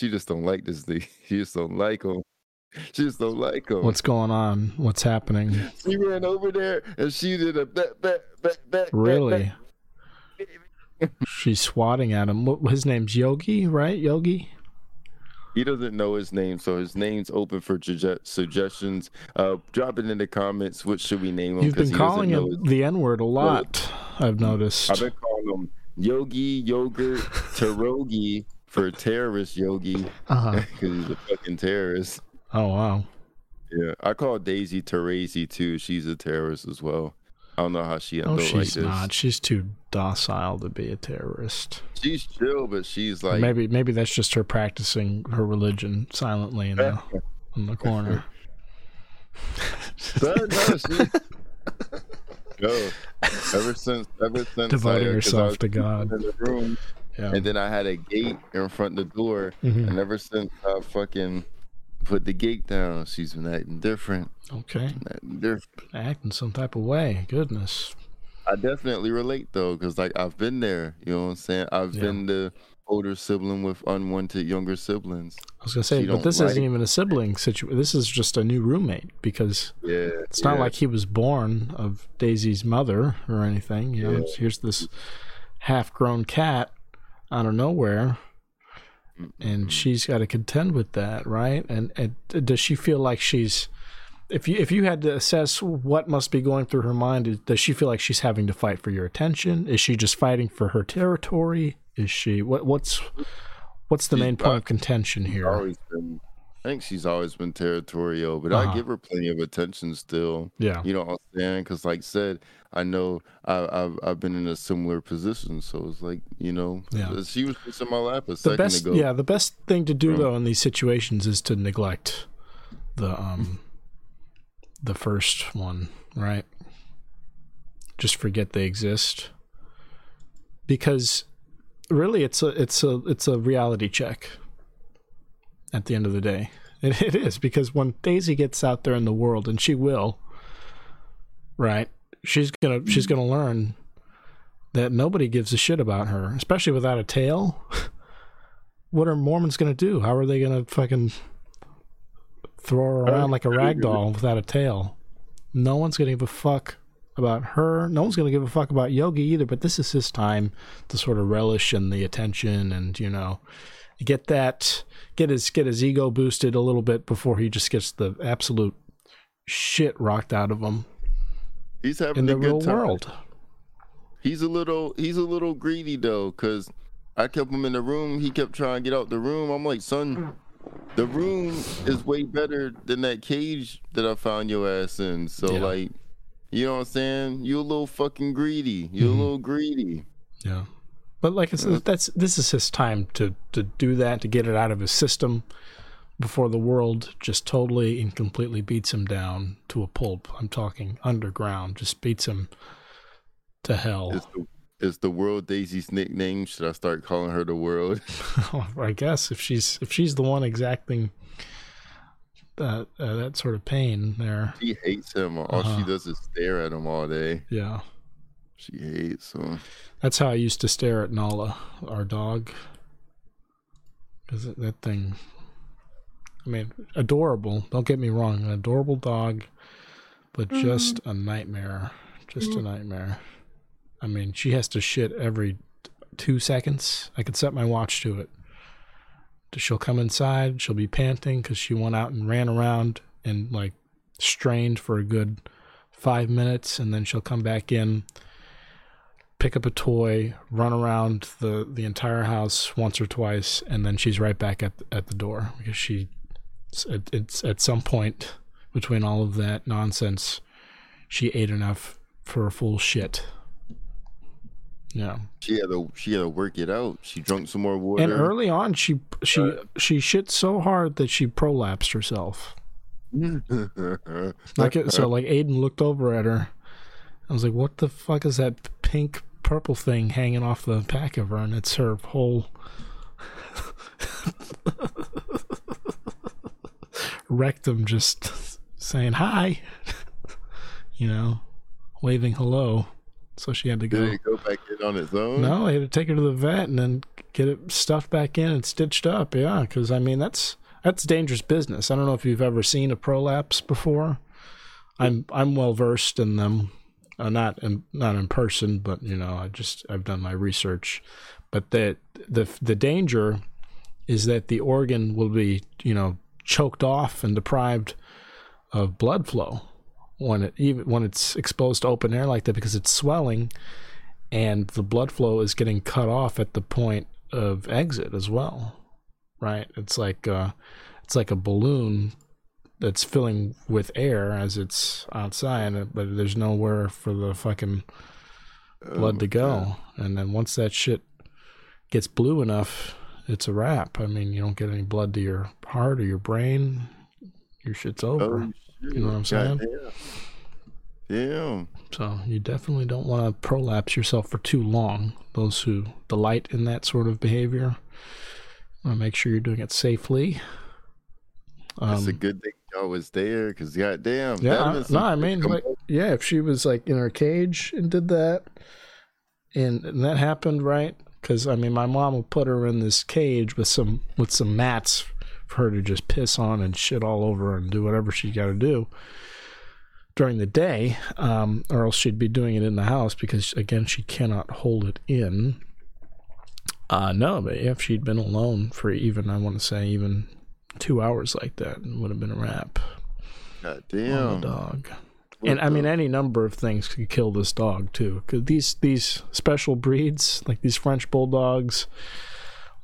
she just don't like this thing. She just don't like him. She just don't like him. What's going on? What's happening? She ran over there and she did a bet, bet, bet, bet. Really? She's swatting at him. What, his name's Yogi, right? Yogi. He doesn't know his name, so his name's open for suggestions. Uh, drop it in the comments. What should we name him? You've been calling him his... the N word a lot. I've noticed. I've been calling him Yogi Yogurt Tarogi for terrorist Yogi because uh-huh. he's a fucking terrorist. Oh wow. Yeah, I call Daisy Teresi too. She's a terrorist as well. I don't know how she ended oh, up like this. She's not. She's too docile to be a terrorist. She's chill, but she's like maybe maybe that's just her practicing her religion silently in the in the corner. no, no, she, no. Ever since, ever since devoting I, herself to God. In the room, yeah. And then I had a gate in front of the door, mm-hmm. and ever since I fucking put the gate down, she's been acting different. Okay. Acting different. Acting some type of way. Goodness. I definitely relate though, because like I've been there. You know what I'm saying? I've yeah. been the older sibling with unwanted younger siblings. I was gonna say, but this like... isn't even a sibling situation. This is just a new roommate because yeah, it's not like he was born of Daisy's mother or anything. You know, yeah. here's this half-grown cat out of nowhere and she's got to contend with that, right? And, and does she feel like she's if you if you had to assess what must be going through her mind, does she feel like she's having to fight for your attention? Is she just fighting for her territory? Is she what what's what's the she's main point of contention here? Been I think she's always been territorial, but uh-huh. I give her plenty of attention still. Yeah, you know what I'm saying? Because, like I said, I know I, have I've been in a similar position, so it's like you know, yeah. she was just in my lap a the second best, ago. Yeah, the best thing to do though in these situations is to neglect the um the first one, right? Just forget they exist because really it's a it's a it's a reality check at the end of the day. It, it is because when Daisy gets out there in the world, and she will, right? She's gonna she's gonna learn that nobody gives a shit about her, especially without a tail. what are Mormons gonna do? How are they gonna fucking throw her around like a rag doll without a tail? No one's gonna give a fuck about her. No one's gonna give a fuck about Yogi either. But this is his time to sort of relish in the attention and you know get that get his get his ego boosted a little bit before he just gets the absolute shit rocked out of him. He's having in the real time. world. He's a little he's a little greedy though, cause I kept him in the room. He kept trying to get out the room. I'm like, son, the room is way better than that cage that I found your ass in. So yeah. like, you know what I'm saying? You're a little fucking greedy. You mm-hmm. a little greedy. Yeah. But like I said, that's this is his time to to do that to get it out of his system before the world just totally and completely beats him down to a pulp. I'm talking underground, just beats him to hell. Is the, is the world Daisy's nickname? Should I start calling her the world? I guess if she's if she's the one exacting that uh, that sort of pain there. She hates him. All uh-huh. she does is stare at him all day. Yeah. She hates him. That's how I used to stare at Nala, our dog. Because that thing, I mean, adorable. Don't get me wrong, an adorable dog, but mm-hmm. just a nightmare. Just a nightmare. I mean, she has to shit every two seconds. I could set my watch to it. She'll come inside. She'll be panting because she went out and ran around and like strained for a good five minutes, and then she'll come back in pick up a toy, run around the the entire house once or twice, and then she's right back at at the door because she it's, it's at some point between all of that nonsense, she ate enough for a full shit. Yeah. She had to she had to work it out. She drank some more water. And early on she she uh, she shit so hard that she prolapsed herself. like it, so like Aiden looked over at her. I was like, "What the fuck is that pink purple thing hanging off the back of her, and it's her whole rectum just saying hi, you know, waving hello. So she had to go. go back in on its own. No, they had to take her to the vet and then get it stuffed back in and stitched up. Yeah, because I mean that's that's dangerous business. I don't know if you've ever seen a prolapse before. I'm I'm well versed in them, uh, not in not in person, but you know I just I've done my research. But the the the danger is that the organ will be you know choked off and deprived of blood flow when it even when it's exposed to open air like that because it's swelling and the blood flow is getting cut off at the point of exit as well right it's like uh it's like a balloon that's filling with air as it's outside but there's nowhere for the fucking blood oh, to go God. and then once that shit gets blue enough it's a wrap i mean you don't get any blood to your heart or your brain your shit's over oh, you know what I'm saying? Yeah. So you definitely don't want to prolapse yourself for too long. Those who delight in that sort of behavior, want to make sure you're doing it safely. Um, it's a good thing I was there because goddamn. Yeah, no, I mean, like, yeah, if she was like in her cage and did that, and, and that happened, right? Because I mean, my mom would put her in this cage with some with some mats for her to just piss on and shit all over and do whatever she got to do during the day, um, or else she'd be doing it in the house because, again, she cannot hold it in. Uh, no, but if she'd been alone for even, I want to say, even two hours like that, it would have been a wrap. God damn. the dog. And? I mean, uh, any number of things could kill this dog too. Because these these special breeds, like these French bulldogs,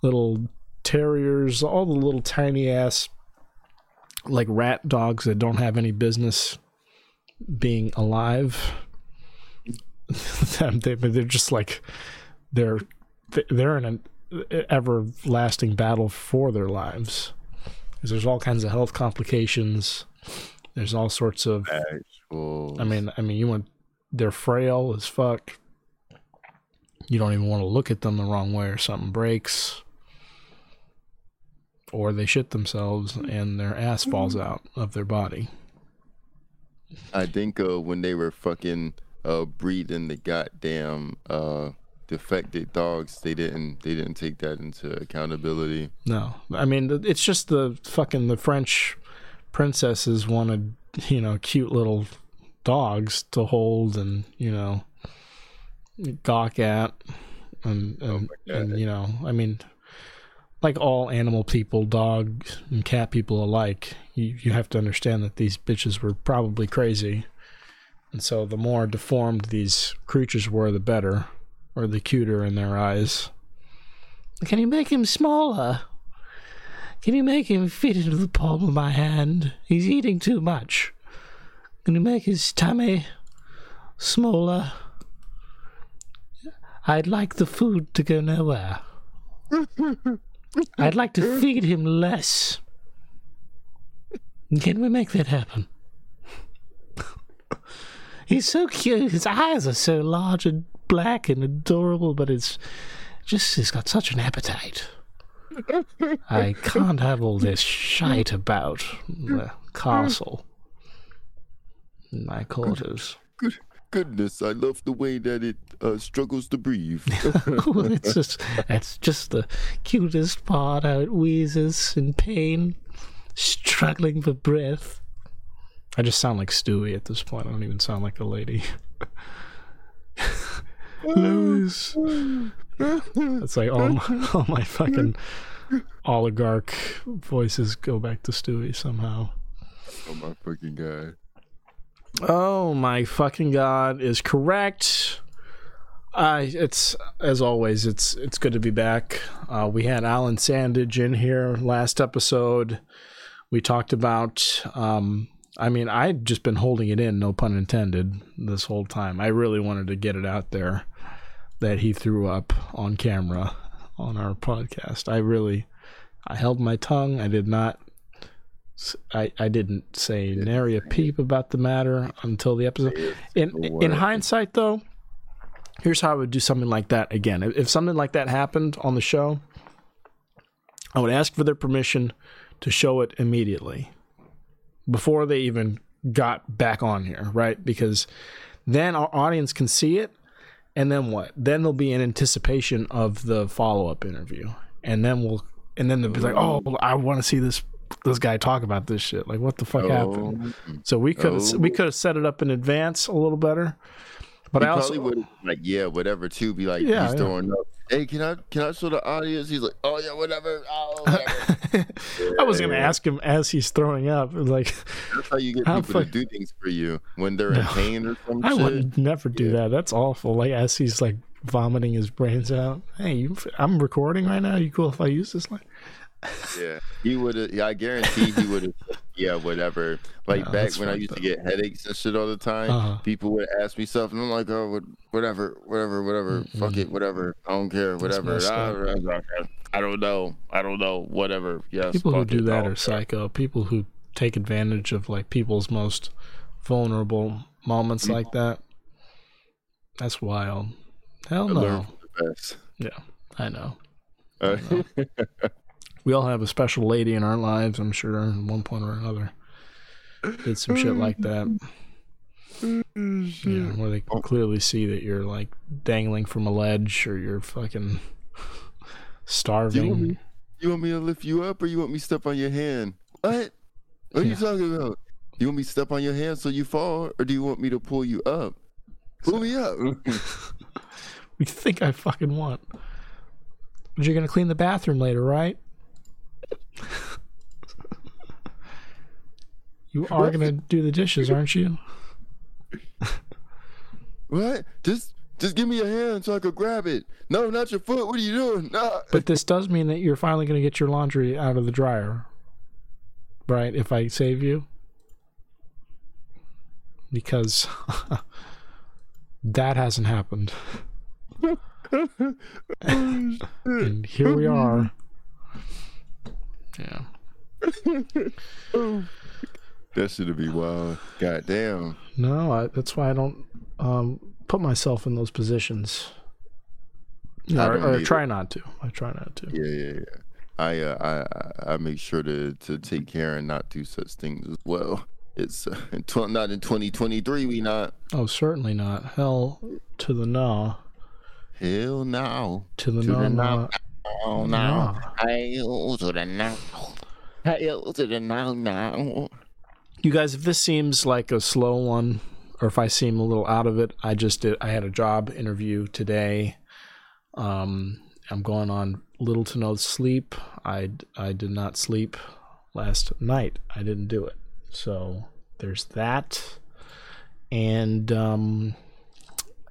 little terriers, all the little tiny ass like rat dogs that don't have any business being alive. they, they're just like they're they're in an everlasting battle for their lives. Because there's all kinds of health complications. There's all sorts of. I mean, I mean, you want they're frail as fuck. You don't even want to look at them the wrong way, or something breaks or they shit themselves and their ass falls mm-hmm. out of their body. I think uh, when they were fucking uh, breeding the goddamn uh, defected dogs, they didn't they didn't take that into accountability. No, I mean it's just the fucking the French princesses wanted you know cute little dogs to hold and you know gawk at and um, oh and, oh and you know I mean like all animal people, dogs and cat people alike, you, you have to understand that these bitches were probably crazy. And so the more deformed these creatures were, the better, or the cuter in their eyes. Can you make him smaller? Can you make him fit into the palm of my hand? He's eating too much. Can you make his tummy smaller? I'd like the food to go nowhere. I'd like to feed him less. Can we make that happen? He's so cute. His eyes are so large and black and adorable, but it's just he's got such an appetite. I can't have all this shite about the castle in my quarters. Good, goodness, I love the way that it uh, struggles to breathe. it's just that's just the cutest part. How it wheezes in pain, struggling for breath. I just sound like Stewie at this point. I don't even sound like a lady. Louis. It's like all my, all my fucking oligarch voices go back to Stewie somehow. Oh my fucking god. Oh my fucking god is correct. Uh, it's as always. It's it's good to be back. Uh, we had Alan Sandage in here last episode. We talked about. Um, I mean, I'd just been holding it in, no pun intended, this whole time. I really wanted to get it out there that he threw up on camera on our podcast. I really, I held my tongue. I did not I, I didn't say nary a peep about the matter until the episode. In in hindsight, though, here's how I would do something like that again. If something like that happened on the show, I would ask for their permission to show it immediately before they even got back on here, right? Because then our audience can see it And then what? Then there'll be an anticipation of the follow up interview, and then we'll and then they'll be like, "Oh, I want to see this this guy talk about this shit. Like, what the fuck oh. happened?" So we could oh. we could have set it up in advance a little better. But he I also would like, yeah, whatever. Too be like, yeah, he's yeah. throwing up. Hey, can I can I show the audience? He's like, oh yeah, whatever. Oh, whatever. yeah, I was gonna ask him as he's throwing up. Like, that's how you get people fuck... to do things for you when they're no, in pain or something. I would never do that. That's awful. Like as he's like vomiting his brains out. Hey, you, I'm recording right now. You cool if I use this line? yeah, he would have. Yeah, I guarantee he would have. yeah, whatever. Like back when I used up. to get headaches and shit all the time, uh-huh. people would ask me stuff, and I'm like, oh, whatever, whatever, whatever. Mm-hmm. Fuck it, whatever. I don't care, whatever. I, I, don't know. I don't know. Whatever. Yes. People who do that are psycho. People who take advantage of like people's most vulnerable moments people. like that. That's wild. Hell no. Yeah, I know. I know. we all have a special lady in our lives, I'm sure, at one point or another. Did some shit like that. Mm-hmm. Yeah, where they can clearly see that you're like dangling from a ledge or you're fucking starving. You want, me, you want me to lift you up or you want me to step on your hand? What? What are yeah. you talking about? You want me to step on your hand so you fall, or do you want me to pull you up? Pull me up. we think I fucking want? But you're gonna clean the bathroom later, right? You are gonna do the dishes, aren't you? what? Just just give me a hand so I could grab it. No, not your foot. What are you doing? No. But this does mean that you're finally gonna get your laundry out of the dryer. Right, if I save you. Because that hasn't happened. Oh, and here we are. Yeah. that should be wild. God damn. No, I, that's why I don't um, put myself in those positions. or, or try not to. I try not to. Yeah, yeah, yeah. I uh, I I make sure to to take care and not do such things as well. It's uh, tw- not in 2023. We not. Oh, certainly not. Hell to the no. Hell no. To the to no. The no. No, no. Hell to the no. Hell to the no, no. You guys, if this seems like a slow one, or if I seem a little out of it, I just did. I had a job interview today. Um, I'm going on little to no sleep. I I did not sleep last night. I didn't do it. So there's that, and um,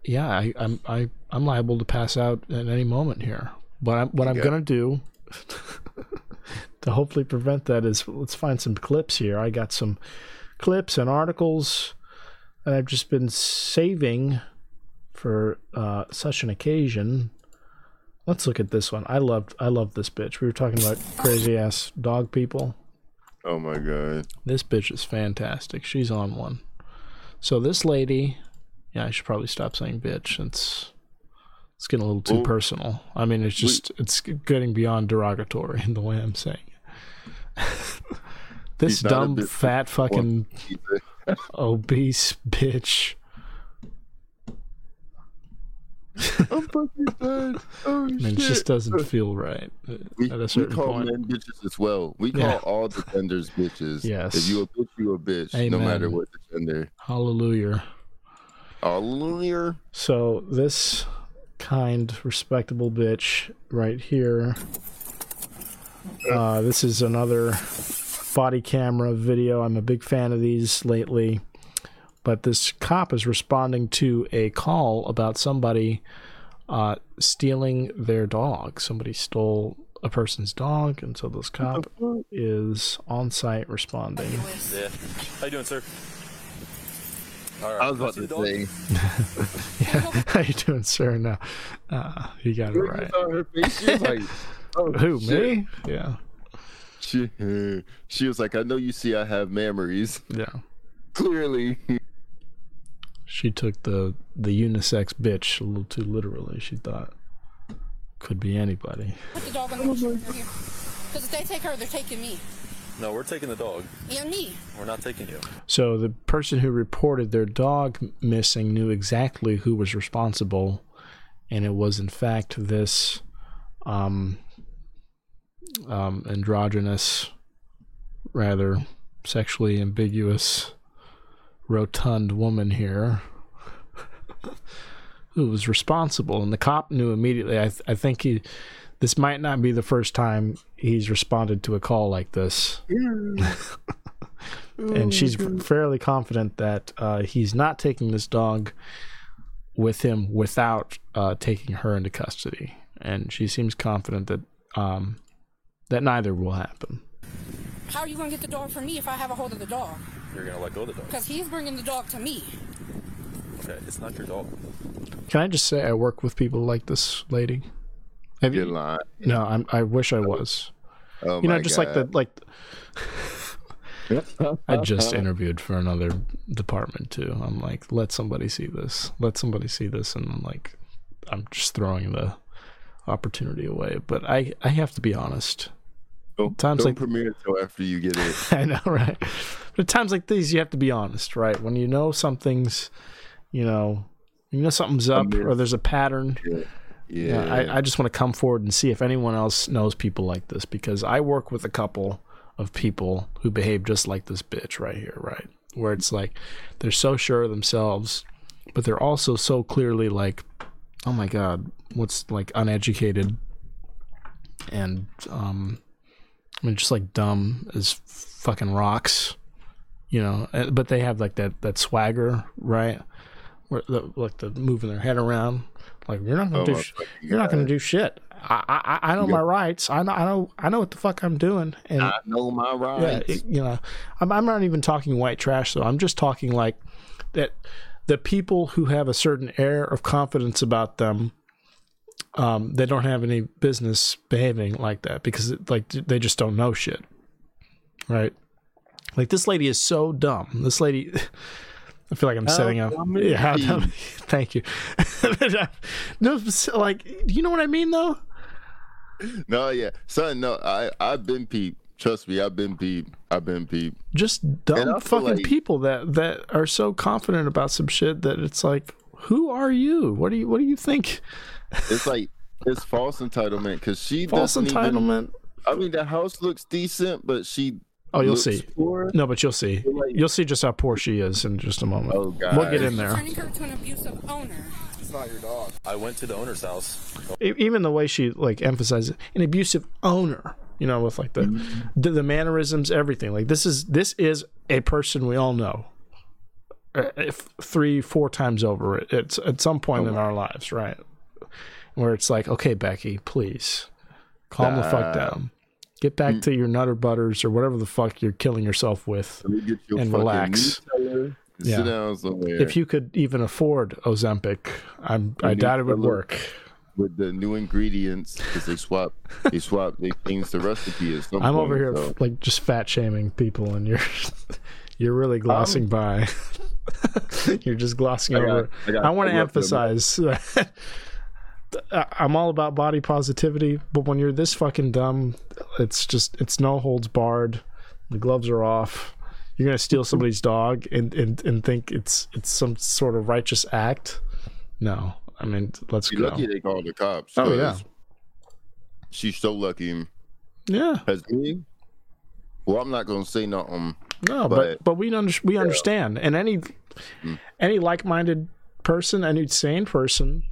yeah, I, I'm I I'm liable to pass out at any moment here. But I'm, what I'm gonna do to hopefully prevent that is let's find some clips here. I got some clips and articles that I've just been saving for uh, such an occasion. Let's look at this one. I loved I love this bitch. We were talking about crazy ass dog people. Oh my god. This bitch is fantastic. She's on one. So this lady, yeah, I should probably stop saying bitch. It's it's getting a little too personal. I mean, it's just we, it's getting beyond derogatory in the way I'm saying. this dumb fat fucking obese bitch I'm fucking dead. Oh and shit. it just doesn't feel right we, at a certain we call point. men bitches as well. We call yeah. all the genders bitches. Yes. If you a bitch, you a bitch. Amen. No matter what the gender. Hallelujah. Hallelujah. So this kind, respectable bitch right here. Uh, this is another body camera video. I'm a big fan of these lately. But this cop is responding to a call about somebody uh, stealing their dog. Somebody stole a person's dog, and so this cop is on site responding. Yeah. How you doing, sir? Right. I was about to say. yeah. How you doing, sir? No, uh, you got it right. Her face, she was like, oh, "Who shit. me?" Yeah. She she was like, "I know you see I have memories." Yeah. Clearly. She took the the unisex bitch a little too literally. She thought could be anybody. Put the dog on the here. Because if they take her, they're taking me. No, we're taking the dog. And me. We're not taking you. So the person who reported their dog missing knew exactly who was responsible and it was in fact this um, um, androgynous, rather sexually ambiguous, rotund woman here who was responsible. And the cop knew immediately. I, th- I think he, this might not be the first time he's responded to a call like this. and she's fairly confident that uh, he's not taking this dog with him without uh, taking her into custody. And she seems confident that um, that neither will happen. How are you going to get the dog from me if I have a hold of the dog? You're gonna let go of the dog. Because he's bringing the dog to me. Okay, it's not your dog. Can I just say I work with people like this lady? Have You're you? lying. No, I'm, I wish I was. Oh You know, my just like the like. I just interviewed for another department too. I'm like, let somebody see this. Let somebody see this, and I'm like, I'm just throwing the opportunity away. But I, I have to be honest. Don't, times don't like- premiere until after you get it. I know, right? But at times like these, you have to be honest, right? When you know something's, you know, you know something's up mean- or there's a pattern. Yeah. Yeah, I, I just want to come forward and see if anyone else knows people like this because I work with a couple of people who behave just like this bitch right here, right? Where it's like they're so sure of themselves, but they're also so clearly like, oh my god, what's like uneducated and um, I mean just like dumb as fucking rocks, you know. uh, But they have like that that swagger, right? Where the, like the moving their head around, like you're not gonna Oh do, sh- you're not gonna do shit. I I, I know my rights. I know I know I know what the fuck I'm doing, and I know my yeah, rights. it- you know, I'm, I'm not even talking white trash though. I'm just talking like that. The people who have a certain air of confidence about them, um, they don't have any business behaving like that because it, like they just don't know shit, right? Like this lady is so dumb. This lady. I feel like I'm setting up. Yeah, dumb- thank you. no, like do you know what I mean though. No, yeah, son. No, I I've been peep. Trust me, I've been peep. I've been peep. just dumb fucking like- people that that are so confident about some shit that it's like who are you what do you what do you think It's like it's false entitlement because she false doesn't even- entitlement I mean, the house looks decent, but she. Oh you'll see poor. no but you'll see like- you'll see just how poor she is in just a moment Oh god. we'll get in there Turning her to an abusive owner. It's not your dog. I went to the owner's house. E- even the way she like emphasizes an abusive owner you know with like the, Mm-hmm. the the mannerisms everything like this is this is a person we all know uh, if three four times over it it's at some point Oh in our lives right where it's like okay becky please calm the fuck down get back mm. to your nutter butters or whatever the fuck you're killing yourself with Let me get your and relax. Yeah. Sit down somewhere. if you could even afford ozempic i'm i doubt it would work with the new ingredients, because they swap, they swap, they change the recipe. At some I'm point, over here so. like just fat shaming people, and you're you're really um, glossing by. you're just glossing I got- over. I I want to got the- emphasize. that I- I'm all about body positivity, but when you're this fucking dumb, it's just it's no holds barred. The gloves are off. You're gonna steal somebody's dog and, and, and think it's it's some sort of righteous act. No, I mean let's She go. lucky they called the cops. Oh, yeah. 'cause She's so lucky. Yeah, As me, well, I'm not gonna say nothing. No, but But- but, we under, we understand, and any Mm. any like-minded person, any sane person,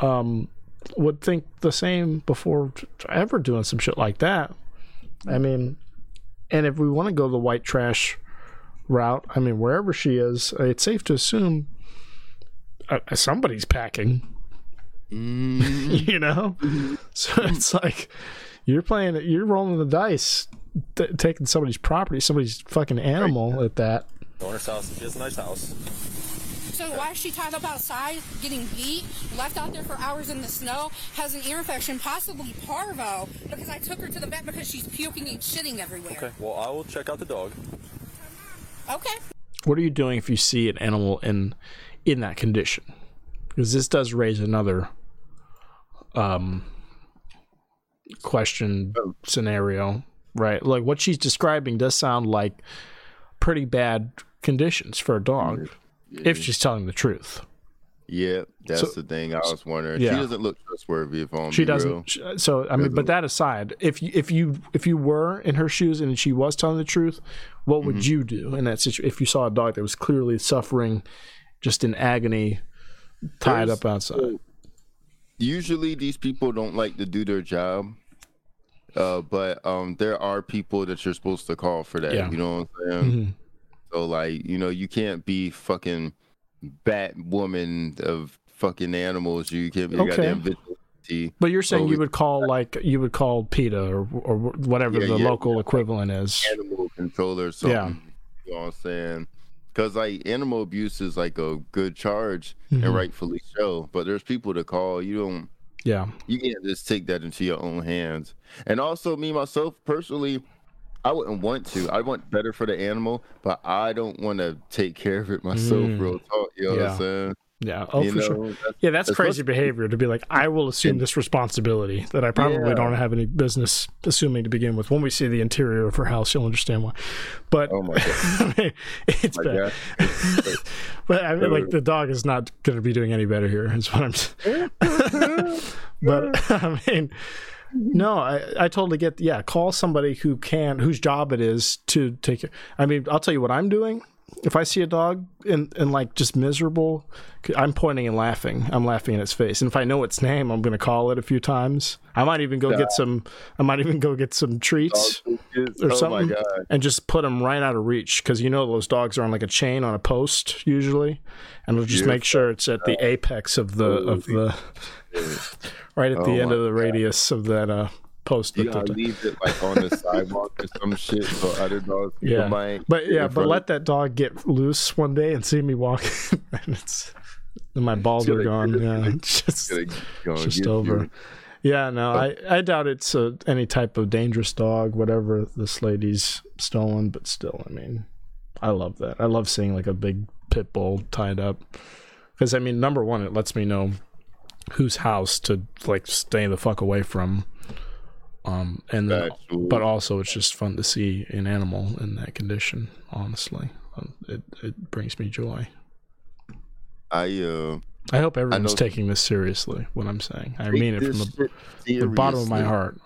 um, would think the same before ever doing some shit like that. I mean, and if we want to go the white trash route, I mean, wherever she is, it's safe to assume uh, somebody's packing. Mm, You know, so it's like you're playing, you're rolling the dice, t- taking somebody's property, somebody's fucking animal at that. The owner's house is a nice house. So why is she tied up outside, getting beat, left out there for hours in the snow, has an ear infection, possibly parvo, because I took her to the vet because she's puking and shitting everywhere. Okay, well, I will check out the dog. Okay. what are you doing if you see an animal in in that condition because this does raise another um question scenario right like what she's describing does sound like pretty bad conditions for a dog if she's telling the truth Yeah, that's so, the thing. I was wondering. Yeah. She doesn't look trustworthy. If I'm she doesn't. Real. So I mean, but that aside, if you, if you if you were in her shoes and she was telling the truth, what would mm-hmm. you do in that situation? If you saw a dog that was clearly suffering, just in agony, tied There's, up outside. Usually, these people don't like to do their job. Uh, but um, there are people that you're supposed to call for that. Yeah. You know what I'm saying? Mm-hmm. So like, you know, you can't be fucking Batwoman of fucking animals. You can't be okay. goddamn vigilante. But you're saying you would call like you would call PETA or or whatever yeah, the yeah, local yeah, equivalent like is. Animal controller. Something, yeah. You know what I'm saying? Because like animal abuse is like a good charge mm-hmm. and rightfully so. But there's people to call. You don't. Yeah. You can't just take that into your own hands. And also, me myself personally, I wouldn't want to. I want better for the animal, but I don't want to take care of it myself. Mm. Real talk, you know yeah. what I'm saying? Yeah. Oh, you for know, sure. That's, yeah, that's, that's crazy behavior to be like, I will assume this responsibility that I probably yeah. don't have any business assuming to begin with. When we see the interior of her house, you'll understand why. But oh my god, I mean, it's oh bad. but I mean, like the dog is not going to be doing any better here. Is what I'm. saying. but I mean no, I, I totally get. Yeah, call somebody who can, whose job it is to take it. I mean, I'll tell you what I'm doing. If I see a dog and and like just miserable, I'm pointing and laughing. I'm laughing in its face. And if I know its name, I'm going to call it a few times. I might even go yeah. get some. I might even go get some treats or oh something, and just put them right out of reach because you know those dogs are on like a chain on a post usually, and we'll just make sure it's at the apex of the of the right at oh the end of the God. radius of that uh, post. You gotta leave it like on the sidewalk or some shit so other dogs yeah. might. But yeah, but let that dog get loose one day and see me walk, and it's and my balls are gone. Yeah, it's just, it's just over. You. Yeah, no, I, I doubt it's a, any type of dangerous dog, whatever this lady's stolen, but still, I mean, I love that. I love seeing like a big pit bull tied up. Because, I mean, number one, it lets me know whose house to like stay the fuck away from. Um, and then, but also it's just fun to see an animal in that condition. Honestly, um, it it brings me joy. I uh, I hope everyone's I taking this seriously. What I'm saying, I mean it from the, the, bottom of my heart.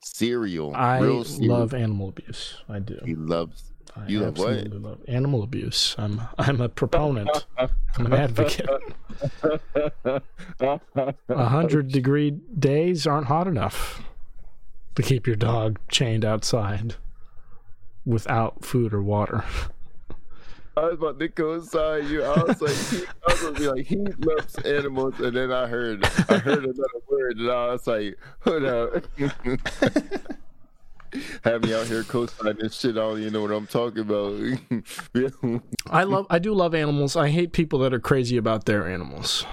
Serial. I love animal abuse. I do. He loves I you absolutely love animal abuse. I'm I'm a proponent. I'm an advocate. A hundred degree days aren't hot enough to keep your dog chained outside without food or water. I was about to go inside you. I was like, he, I was gonna be like, he loves animals, and then I heard, I heard another word, and I was like, hold up. have me out here co-signing shit. I don't even know what I'm talking about. I love, I do love animals. I hate people that are crazy about their animals.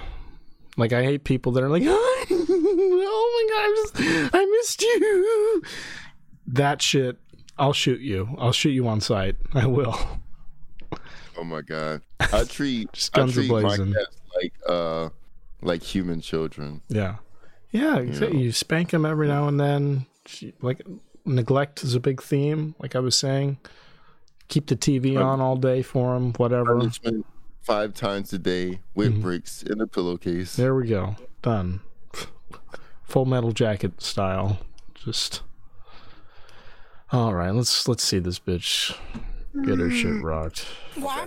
Like I hate people that are like, oh my god, I, just, I missed you. That shit, I'll shoot you. I'll shoot you on sight. I will. Oh my god, I treat just guns I treat like uh like human children. Yeah, yeah. You, know? you spank them every now and then. Like neglect is a big theme, like I was saying. Keep the TV on all day for them, whatever. Five times a day, with mm-hmm. breaks in a pillowcase. There we go. Done. Full metal jacket style. Just all right. Let's let's see this bitch get her shit mm. rocked. Why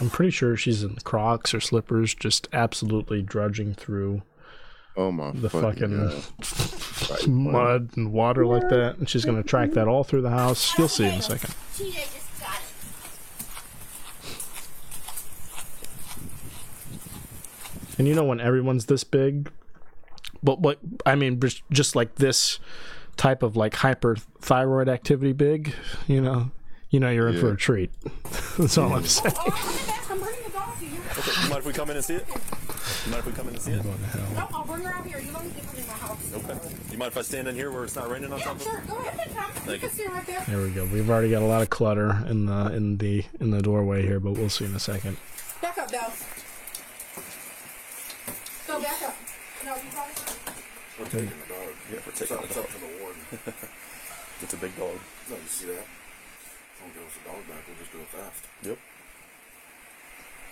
I'm pretty sure she's in Crocs or slippers, just absolutely drudging through. Oh my the fucking, fucking mud and water like that, and she's gonna track that all through the house. You'll see in a second. And you know when everyone's this big, but what I mean, just like this type of like hyperthyroid activity big, you know, you know you're in yeah. for a treat. That's all I'm saying. Oh, okay, you mind if we come in and see it? You mind if we come in and see it? No, I'll bring her out here. You don't need to come in my house. Okay. You mind if I stand in here where it's not raining on yeah, top of sure. Go ahead, Tom. Thank you. Can right there. there we go. We've already got a lot of clutter in the in the in the doorway here, but we'll see in a second. Back up, Belle. Go back up. No, you probably. We're taking the dog. Yeah, we're taking it's the dog. It's up to the warden. it's a big dog. No, you see that? Yep.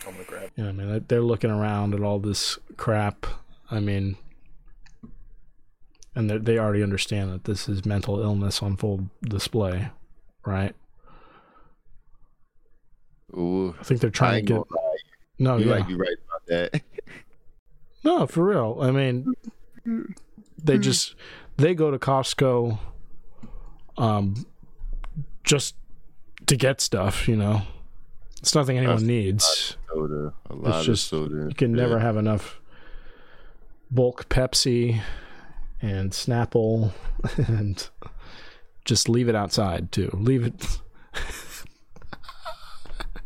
I'm gonna grab. Yeah, I mean they're looking around at all this crap. I mean, and they already understand that this is mental illness on full display, right? Ooh, I think they're trying to get. No, you yeah. might be right about that. no, for real. I mean, they just they go to Costco, um, just to get stuff. You know, it's nothing anyone That's needs. A lot of soda. A lot it's just, of soda. You can yeah. never have enough bulk Pepsi and Snapple and just leave it outside too. Leave it.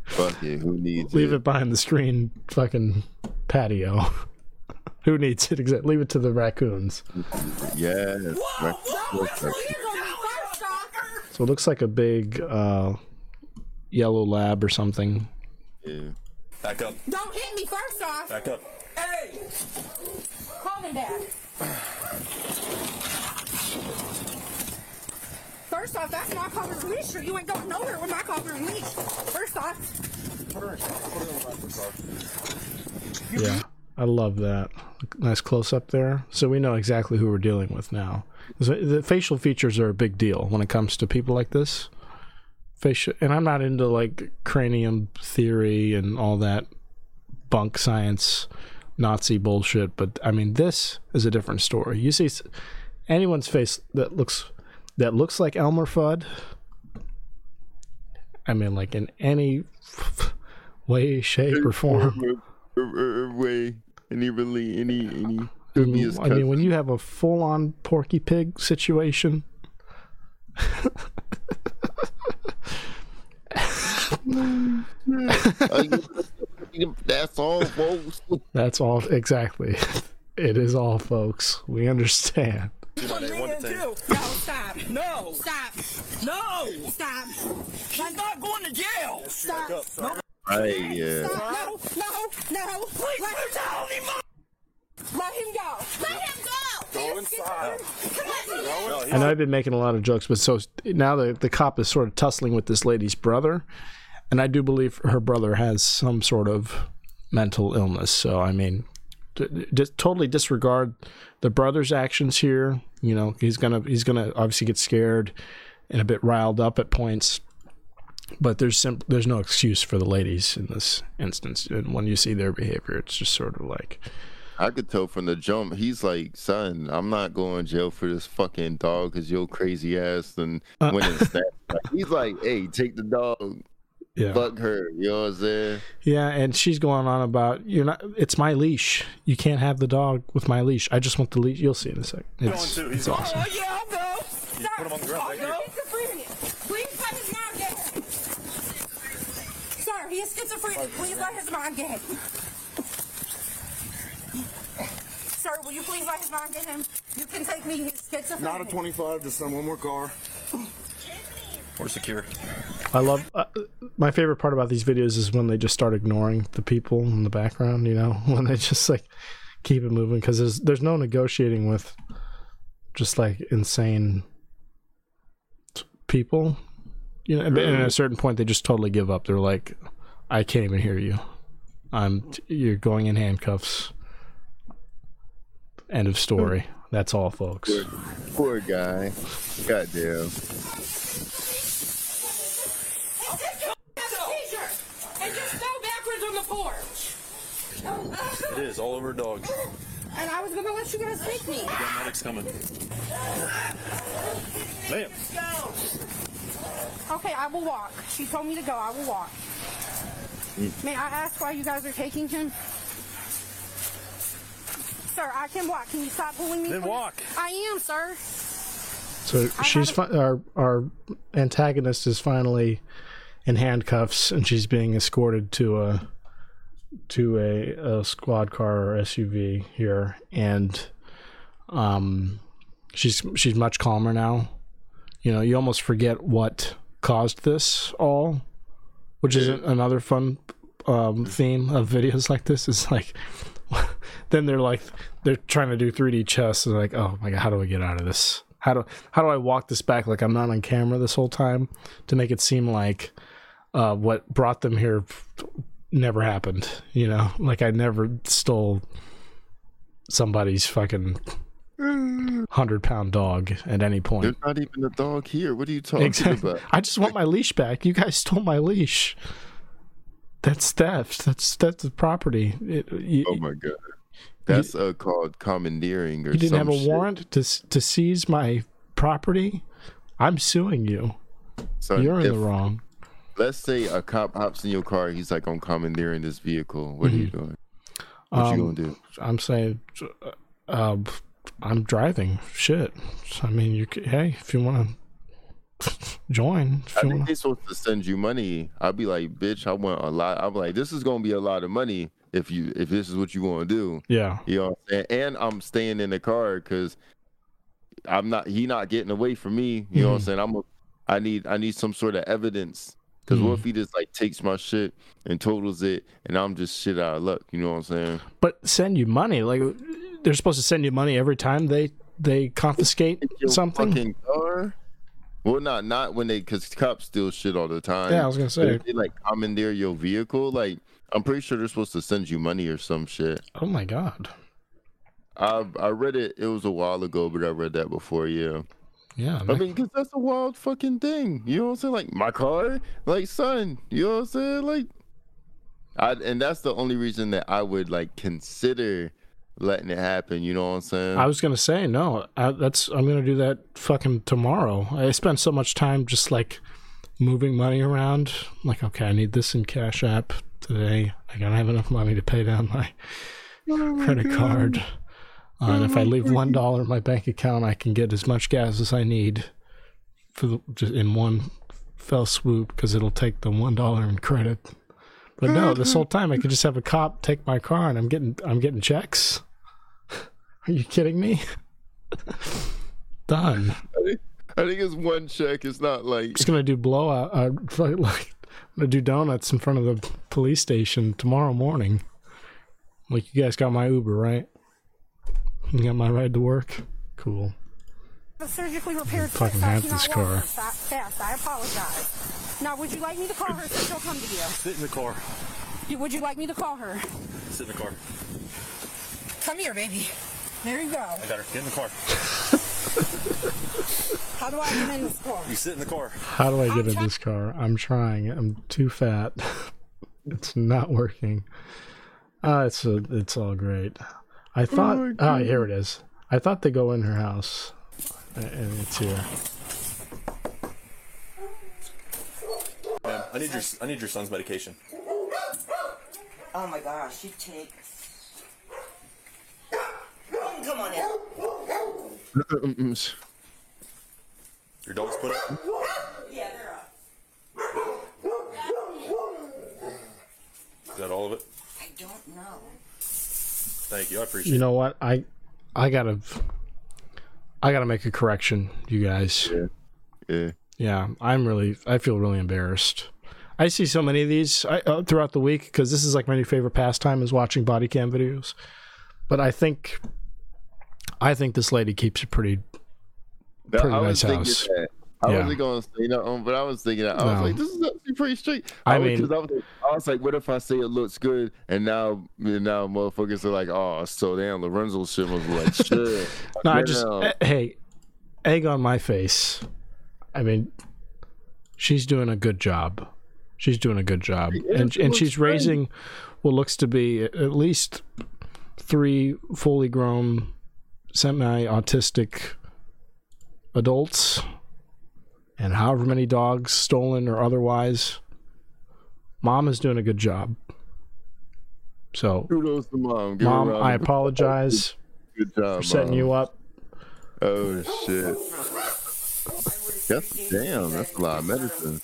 Fuck it. Who needs leave it? it behind the screen fucking patio. Who needs it? Exactly. Leave it to the raccoons. Yes. So it looks like a big uh, yellow lab or something. Yeah. Back up. Don't hit me first off. Back up. Hey! Call me back. First off, that's my cover and leash, or you ain't going nowhere with my cover and leash. First off. Yeah, I love that. Nice close up there. So we know exactly who we're dealing with now. The facial features are a big deal when it comes to people like this. Facial, and I'm not into like cranium theory and all that bunk science Nazi bullshit, but I mean, this is a different story. You see anyone's face that looks that looks like Elmer Fudd. I mean, like in any way, shape, or form. Way, any really, any, any. I mean, I mean, when you have a full-on Porky Pig situation. That's all, folks. That's all. Exactly. It is all, folks. We understand. What are you gonna do? No, stop. No. Stop. No. Stop. She's not going to jail. Stop. No. Right, yeah. No, no, no. Please, Let him tell me, Let him go. Let him go. Go inside. Come on. I know I've been making a lot of jokes, but so now the the cop is sort of tussling with this lady's brother, and I do believe her brother has some sort of mental illness. So I mean, just totally disregard the brother's actions here. You know, he's gonna he's gonna obviously get scared and a bit riled up at points. But there's sim- there's no excuse for the ladies in this instance. And when you see their behavior, it's just sort of like I could tell from the jump. He's like, "Son, I'm not going to jail for this fucking dog because your crazy ass and uh, winning stats." Like, he's like, "Hey, take the dog." yeah. fuck her. You know what I'm saying? Yeah, and she's going on about you're not. It's my leash. You can't have the dog with my leash. I just want the leash. You'll see in a second. It's, going to. Awesome. Oh yeah, I'll go. Stop. Put him on the ground. Right here. Please let his mom get him. Sir, is schizophrenic. Please let his mom get him. Sir, will you please let his mom get him? You can take me. He's schizophrenic. Not a 25. Just send one more car. We're secure. I love uh, my favorite part about these videos is when they just start ignoring the people in the background. You know, when they just like keep it moving because there's there's no negotiating with just like insane people. You know, and at a certain point they just totally give up. They're like, I can't even hear you. I'm you're going in handcuffs. End of story. That's all, folks. Poor, poor guy. Goddamn. It is all over dog. And I was gonna let you guys take me. The medic's coming. Ma'am. Okay, I will walk. She told me to go. I will walk. May I ask why you guys are taking him? Sir, I can walk. Can you stop pulling me? Then please? walk. I am, sir. So I she's fi- our our antagonist is finally in handcuffs and she's being escorted to a to a, a squad car or SUV here, and um, she's she's much calmer now. You know, you almost forget what caused this all, which is another fun um, theme of videos like this. Is like, then they're like they're trying to do 3D chess, and like, oh my god, how do I get out of this? How do how do I walk this back like I'm not on camera this whole time to make it seem like uh, what brought them here never happened? You know, like I never stole somebody's fucking hundred pound dog at any point. There's not even a dog here. What are you talking exactly. about? I just want my leash back. You guys stole my leash. That's theft. That's that's the property. It, you, oh my god. That's uh, called commandeering or something. You didn't have a shit. warrant to to seize my property? I'm suing you. Son, You're in the wrong. Let's say a cop hops in your car. He's like, "I'm commandeering this vehicle." What mm-hmm. are you mm-hmm. doing? What um, you gonna do? I'm saying, uh, I'm driving. Shit. I mean, you. Hey, if you want to join. I think wanna... they're supposed to send you money. I'll be like, bitch, I want a lot. I'm like, this is gonna be a lot of money if you if this is what you want to do. Yeah. You know, and, and I'm staying in the car because I'm not. He not getting away from me. You mm-hmm. know what I'm mm-hmm. saying? I'm. A, I need. I need some sort of evidence. Because mm-hmm. what if he just like takes my shit and totals it, and I'm just shit out of luck? You know what I'm saying? But send you money, like they're supposed to send you money every time they they confiscate something. car. Well, not not when they because cops steal shit all the time. Yeah, I was gonna say they like commandeer your vehicle. Like I'm pretty sure they're supposed to send you money or some shit. Oh my god. I I read it. It was a while ago, but I read that before. Yeah. Yeah. I mean, because that's a wild fucking thing. You know what I'm saying? Like my car, like son. You know what I'm saying? Like, I and that's the only reason that I would like consider letting it happen. You know what I'm saying? I was gonna say no. I, that's I'm gonna do that fucking tomorrow. I spent so much time just like moving money around. like, okay, I need this in Cash App today. I don't have enough money to pay down my oh credit God. card. Uh, and if I leave one dollar in my bank account, I can get as much gas as I need for the, just in one fell swoop because it'll take the one dollar in credit. But no, this whole time I could just have a cop take my car and I'm getting I'm getting checks. Are you kidding me? Done. I think, I think it's one check. It's not like just gonna do blowout. Uh, like I'm gonna do donuts in front of the police station tomorrow morning. Like you guys got my Uber, right? You got my ride to work. Cool. The surgically repaired fucking have this car. Fast. I apologize. Now, would you like me to call her so she'll come to you? Sit in the car. would you like me to call her? Sit in the car. Come here, baby. There you go. I got her. Get in the car. How do I get in this car? You sit in the car. How do I get I'm in this car? I'm trying. I'm too fat. it's not working. Uh, it's a, it's all great. I thought. Oh, ah, here it is. I thought they go in her house, and it's here. I need your I need your son's medication. Oh my gosh, you take. Come on in. Your dog's put up? Yeah, they're up. Is that all of it? I don't know. Thank you. I appreciate You know what? I I gotta I gotta make a correction, you guys. Yeah. Yeah. Yeah. I'm really I feel really embarrassed. I see so many of these I, uh, throughout the week because this is like my new favorite pastime is watching body cam videos. But I think, I think this lady keeps a pretty, pretty nice house. That. I yeah. wasn't going to say nothing, but I was thinking that. I was like, this is actually pretty straight. I, I mean, was, I was, I was like, what if I say it looks good, and now, now motherfuckers are like, oh, so damn, Lorenzo shit was like, shit. no, I just, uh, hey, egg on my face. I mean, she's doing a good job. She's doing a good job, and and she's raising what looks to be at least three fully grown, semi-autistic adults, and however many dogs stolen or otherwise. Mom is doing a good job. So kudos to mom. Give mom, I apologize. Good job. For setting mom. you up. Oh shit. That's damn. That's a lot of medicine.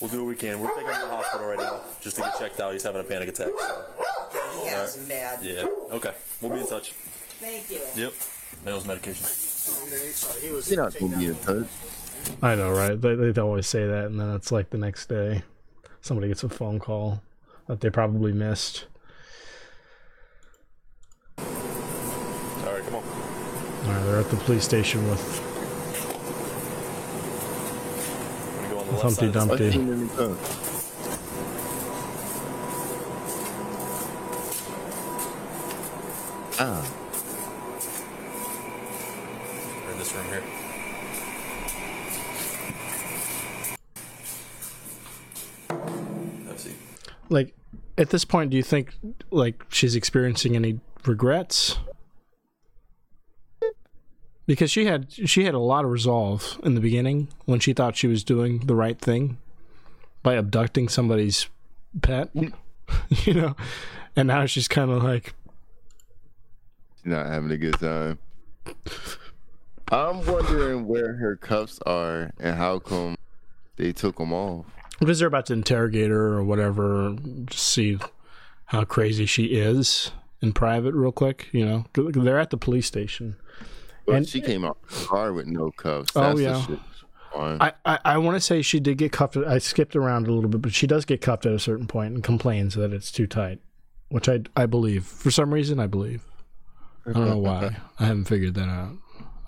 We'll do what we can. We're taking him to the hospital right now just to get checked out. He's having a panic attack. So. Yeah, right. bad. Yeah. Okay. We'll be in touch. Thank you. Yep. Nails medication. You're not gonna be in touch. I know, right? They they always say that, and then it's like the next day, somebody gets a phone call that they probably missed. All right, come on. All right, they're at the police station with, Go on the with Humpty side of this- I Dumpty. seen him come. Ah, Like, at this point, do you think like she's experiencing any regrets? Because she had she had a lot of resolve in the beginning when she thought she was doing the right thing by abducting somebody's pet, you know, and now she's kind of like, she's not having a good time. I'm wondering where her cuffs are and how come they took them off. Because they're about to interrogate her or whatever, just see how crazy she is in private, real quick. You know, they're at the police station. But And- she came out of the car with no cuffs. Oh, That's the yeah. shit. Fine. I, I, I want to say she did get cuffed. I skipped around a little bit, but she does get cuffed at a certain point and complains that it's too tight, which I, I believe. For some reason, I believe. I don't know why. I haven't figured that out.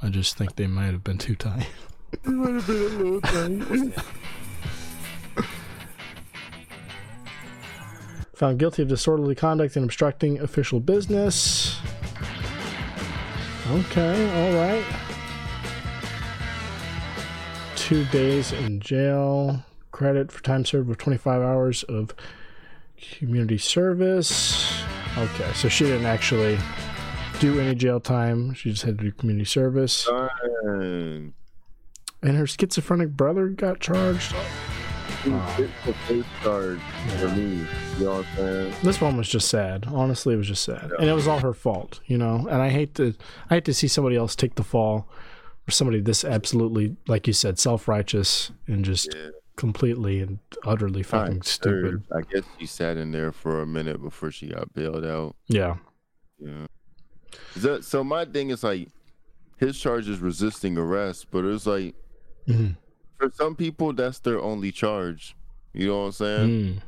I just think they might have been too tight. Found guilty of disorderly conduct and obstructing official business. Okay, all right. Two days in jail. Credit for time served with 25 hours of community service. Okay, so she didn't actually do any jail time. She just had to do community service. Fine. And her schizophrenic brother got charged. It's the first charge for me. You know what I'm saying? This one was just sad. Honestly, it was just sad, and it was all her fault, you know. And I hate to, I hate to see somebody else take the fall for somebody this absolutely, like you said, self righteous and just Yeah. completely and utterly fucking stupid. I guess she sat in there for a minute before she got bailed out. Yeah, Yeah. So, so my thing is like, his charge is resisting arrest, but it's like, Mhm. For some people, that's their only charge. You know what I'm saying? Mm.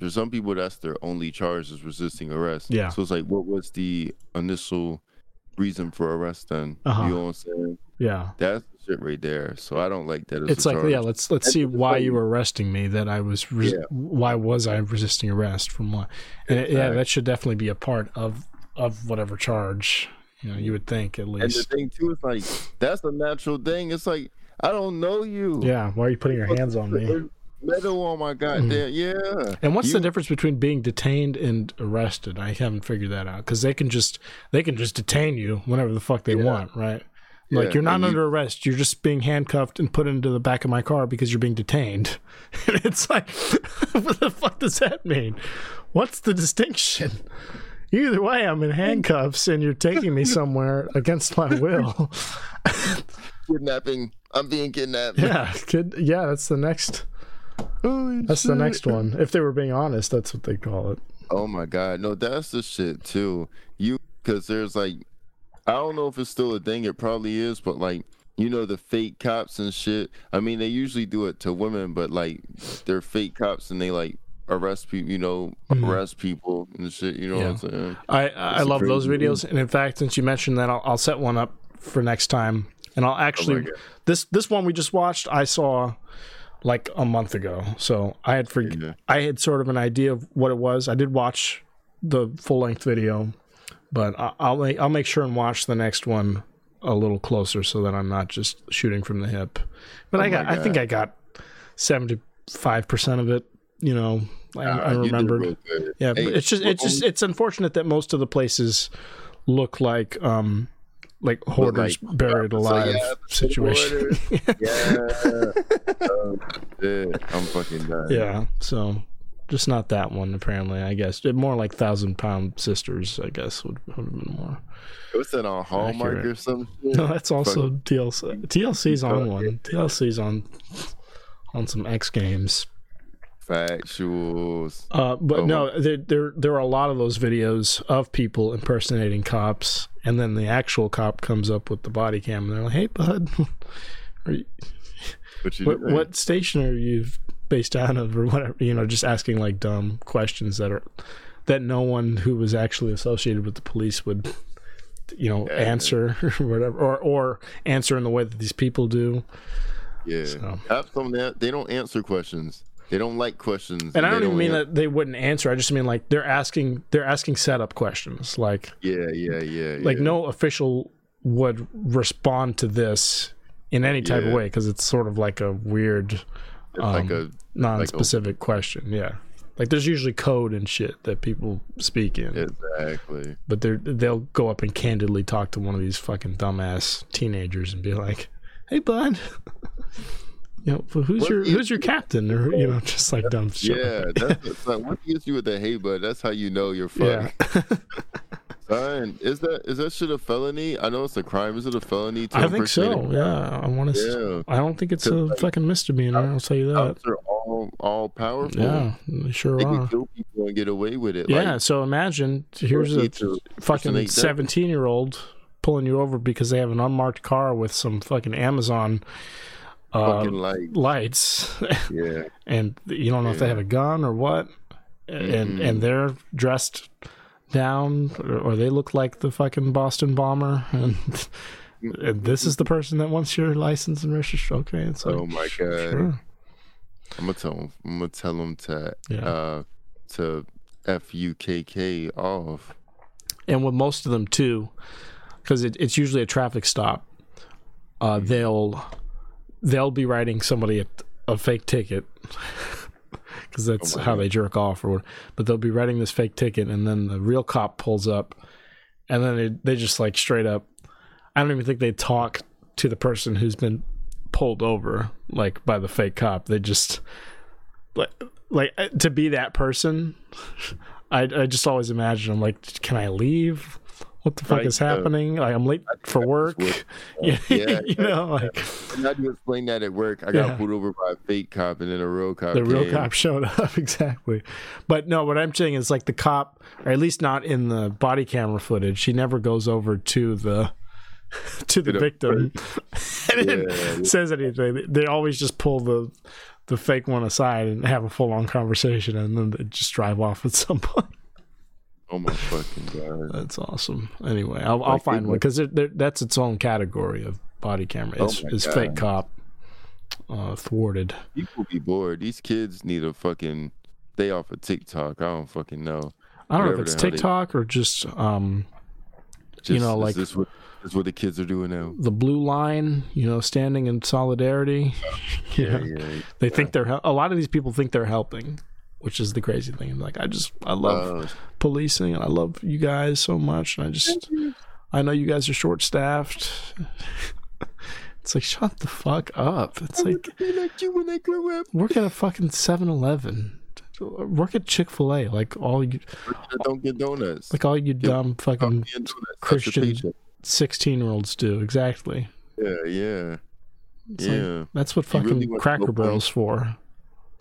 For some people, that's their only charge is resisting arrest. Yeah. So it's like, what was the initial reason for arrest then? Uh-huh. You know what I'm saying? yeah. That's the shit right there. So I don't like that. As It's like, charge. yeah, let's let's That's see why you were arresting me. That I was, res- Yeah. why was I resisting arrest from what? And it, yeah, that should definitely be a part of of whatever charge. You know, you would think at least. And the thing too is like, that's a natural thing. It's like, I don't know you. Yeah, why are you putting your hands on me? Metal on my goddamn mm. yeah. And what's the difference between being detained and arrested? I haven't figured that out because they can just they can just detain you whenever the fuck they want, right? Like you're not and you- under arrest. You're just being handcuffed and put into the back of my car because you're being detained. And it's like, what the fuck does that mean? What's the distinction? Either way, I'm in handcuffs and you're taking me somewhere against my will. Kidnapping. I'm being kidnapped. yeah, kid. Yeah, that's the next. Oh, Holy That's the next one. If they were being honest, that's what they call it. Oh my god, no, that's the shit too. You because there's like, I don't know if it's still a thing. It probably is, but like, you know, the fake cops and shit. I mean, they usually do it to women, but like, they're fake cops and they like arrest people. You know, mm. arrest people and shit. You know what I'm saying? I I love those videos, and in fact, since you mentioned that, I'll, I'll set one up for next time, and I'll actually God. this this one we just watched I saw like a month ago, so I had for Yeah. I had sort of an idea of what it was. I did watch the full length video, but I, I'll make I'll make sure and watch the next one a little closer so that I'm not just shooting from the hip. But I Oh my got I think I got seventy five percent of it. You know, I, Ah, I remembered. Yeah, Hey, it's just it's just it's unfortunate that most of the places look like um like hoarders like- buried so, alive yeah, situation. Yeah. oh, shit. I'm fucking done. yeah, so just not that one apparently. I guess more like thousand pound sisters. I guess would, would have been more. Was that on Hallmark Accurate. or something? No, that's also TLC. TLC's on one. TLC's on on some X Games. Factuals. Uh, but Oh, no, there, there there are a lot of those videos of people impersonating cops, and then the actual cop comes up with the body cam, and they're like, "Hey, bud, you, What what, what station are you based out of, or whatever?" You know, just asking like dumb questions that are that no one who was actually associated with the police would you know yeah. answer or whatever or or answer in the way that these people do yeah so. some that they don't answer questions they don't like questions and, i don't even mean answer. that they wouldn't answer i just mean like they're asking they're asking setup questions like yeah yeah yeah like yeah. no official would respond to this in any type yeah. of way because it's sort of like a weird um, like a non-specific like a, question yeah like there's usually code and shit that people speak in. Exactly. But they they'll go up and candidly talk to one of these fucking dumbass teenagers and be like, "Hey, bud." you know, who's what your who's your captain, or you know, just like dumb shit. Yeah, that's, that's like once you get you with the hey, bud, that's how you know you're fucked. Yeah. Fine. Is that is that shit a felony? I know it's a crime. Is it a felony? I think so. Yeah, I want to. Yeah. I don't think it's a like, fucking misdemeanor. I'll tell you that. They're all all powerful. Yeah, they sure they are. Can kill people and get away with it. Yeah. Like, so imagine here's a fucking seventeen year old pulling you over because they have an unmarked car with some fucking Amazon. Uh, lights, lights. yeah, and you don't know yeah. if they have a gun or what, and mm-hmm. and they're dressed down or, or, they look like the fucking Boston bomber and, and, this is the person that wants your license and registration. Okay, it's like, oh my god. Sure. I'm gonna tell him. I'm gonna tell him to yeah. uh to f u k k off. And with most of them too, because it, it's usually a traffic stop. Uh, mm-hmm. they'll they'll be writing somebody a, a fake ticket because that's oh how God. they jerk off or but they'll be writing this fake ticket and then the real cop pulls up and then they, they just like straight up i don't even think they talk to the person who's been pulled over like by the fake cop they just like like uh, to be that person i i just always imagine i'm like can i leave what the fuck right, is happening? Uh, like I'm late for work. yeah, yeah, you know, like not to explain that at work. I got yeah. pulled over by a fake cop, and then a real cop. The came. real cop showed up exactly. But no, what I'm saying is like the cop, or at least not in the body camera footage. She never goes over to the to the victim and yeah. says anything. They always just pull the the fake one aside and have a full on conversation, and then they just drive off at some point. Oh my fucking god! That's awesome. Anyway, I'll, I'll find one because that's its own category of body camera. It's, oh is fake cop uh, thwarted? People be bored. These kids need a fucking day off of TikTok. I don't fucking know. I don't Whatever know if it's TikTok they... or just um, just, you know, like this what, this what the kids are doing now. The blue line, you know, standing in solidarity. yeah, yeah, yeah, They think they're a lot of these people think they're helping which is the crazy thing. Like I just I love uh, policing and I love you guys so much. And I just I know you guys are short staffed. it's like shut the fuck up. It's like, like you when I grow up. Work at a fucking 7-Eleven. Work at Chick Fil A, like all you. Don't get donuts. Like all you dumb fucking Christian sixteen-year-olds do. Exactly. Yeah, yeah, it's yeah. Like, that's what fucking really Cracker Barrel's for.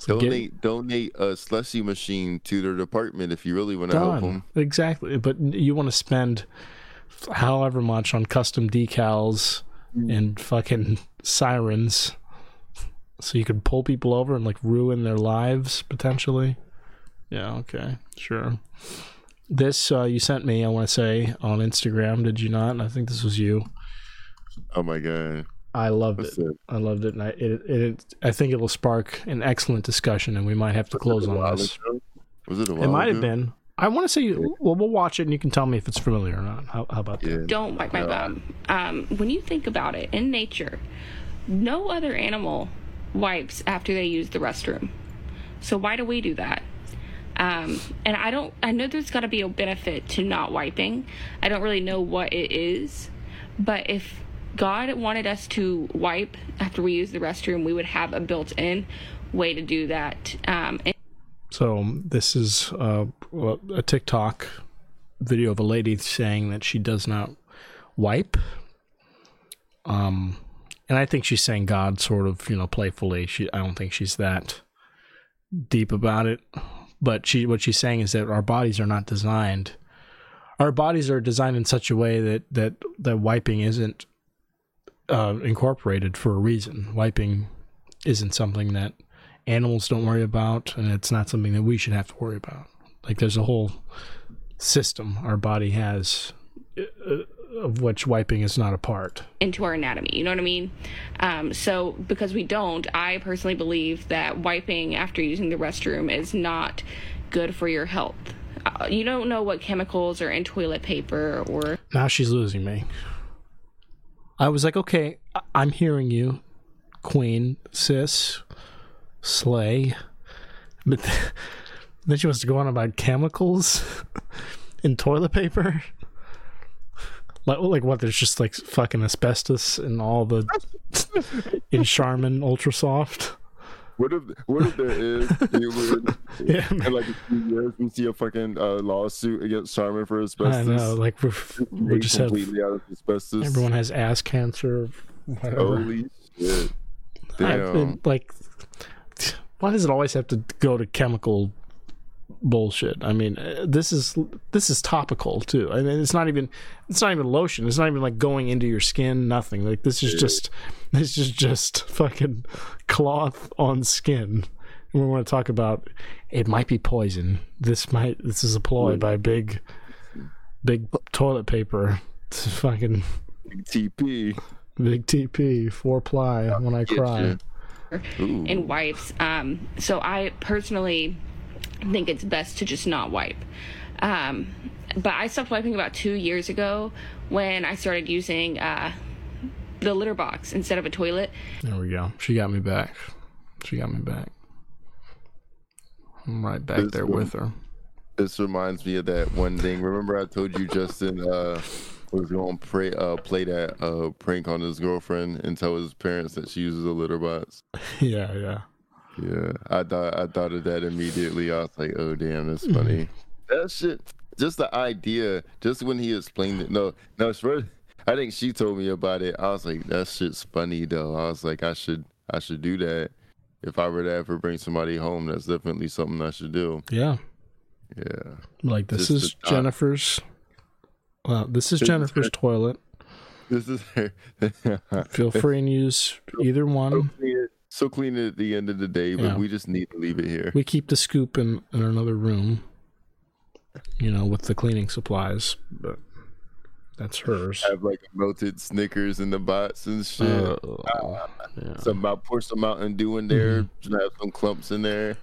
So donate get, donate a slushy machine to their department if you really want to help them. Exactly, but you want to spend however much on custom decals mm. and fucking sirens, so you could pull people over and like ruin their lives potentially. Yeah. Okay. Sure. This uh, you sent me. I want to say on Instagram. Did you not? I think this was you. Oh my god. I loved it. it. I loved it, and I it, it, I think it will spark an excellent discussion, and we might have to was close on this. Was it a while It might have been. I want to say, well, we'll watch it, and you can tell me if it's familiar or not. How, how about that? Don't wipe my bum. Um, when you think about it, in nature, no other animal wipes after they use the restroom. So why do we do that? Um, and I don't. I know there's got to be a benefit to not wiping. I don't really know what it is, but if God wanted us to wipe after we use the restroom, we would have a built in way to do that. Um, so, this is uh, a TikTok video of a lady saying that she does not wipe. Um, and I think she's saying God sort of, you know, playfully. She, I don't think she's that deep about it. But she, what she's saying is that our bodies are not designed. Our bodies are designed in such a way that that that wiping isn't uh, incorporated for a reason. Wiping isn't something that animals don't worry about, and it's not something that we should have to worry about. Like there's a whole system our body has uh, of which wiping is not a part into our anatomy. You know what I mean? Um, so because we don't, I personally believe that wiping after using the restroom is not good for your health. Uh, you don't know what chemicals are in toilet paper or. Now she's losing me. I was like, okay, I'm hearing you, Queen, sis, slay. But then she wants to go on about chemicals in toilet paper. Like, like what? There's just like fucking asbestos in all the in Charmin Ultra Soft. What if what if there is would, yeah, in like a few years we see a fucking uh, lawsuit against Charmin for asbestos? I know, like we're, we just completely have, out of asbestos. Everyone has ass cancer. Whatever. Holy shit! Damn. Been, like, why does it always have to go to chemical bullshit. I mean, uh, this is this is topical too. I mean, it's not even it's not even lotion. It's not even like going into your skin. Nothing. Like this is just this is just fucking cloth on skin. And we want to talk about it might be poison. This might this is a ploy by big big toilet paper. It's fucking big TP. Big TP four ply when I cry. And wipes. Um, so I personally think it's best to just not wipe. Um, but I stopped wiping about two years ago when I started using uh, the litter box instead of a toilet. There we go. She got me back. She got me back. I'm right back this there one, with her. This reminds me of that one thing. Remember, I told you Justin uh, was going to pray, uh, play that uh, prank on his girlfriend and tell his parents that she uses a litter box. yeah, yeah. Yeah, I thought I thought of that immediately. I was like, "Oh, damn, that's mm-hmm. funny." that shit, just the idea, just when he explained it. No, no, first, I think she told me about it. I was like, "That shit's funny, though." I was like, "I should, I should do that." If I were to ever bring somebody home, that's definitely something I should do. Yeah. Yeah. Like this just is Jennifer's. Well, this is Jennifer's toilet. This is her. Feel free and use either one so clean it at the end of the day, but yeah. we just need to leave it here. We keep the scoop in, in another room, you know, with the cleaning supplies, but that's hers. Have like melted Snickers in the box and shit. Uh, uh, yeah. Some about pour some Mountain Dew in there. Mm-hmm. Have some clumps in there.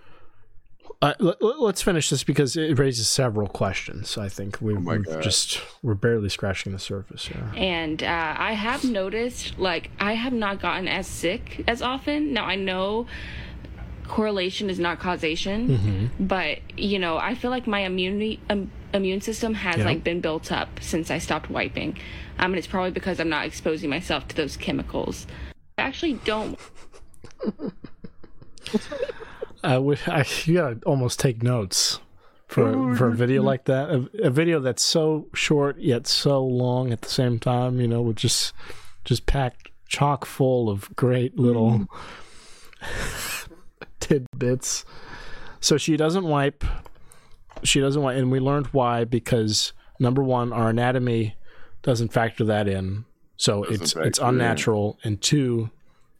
Uh, let, us finish this because it raises several questions. I think we, oh are just we're barely scratching the surface here. And uh, I have noticed, like, I have not gotten as sick as often. Now I know correlation is not causation, mm-hmm. but you know, I feel like my immunity um, immune system has yeah. like been built up since I stopped wiping. Um, and it's probably because I'm not exposing myself to those chemicals. I actually don't. I would. I, you gotta almost take notes for for a video like that. A, a, video that's so short yet so long at the same time. You know, with just just packed chock full of great little mm. tidbits. So she doesn't wipe. She doesn't wipe, and we learned why because number one, our anatomy doesn't factor that in. So doesn't it's it's unnatural, in. and two,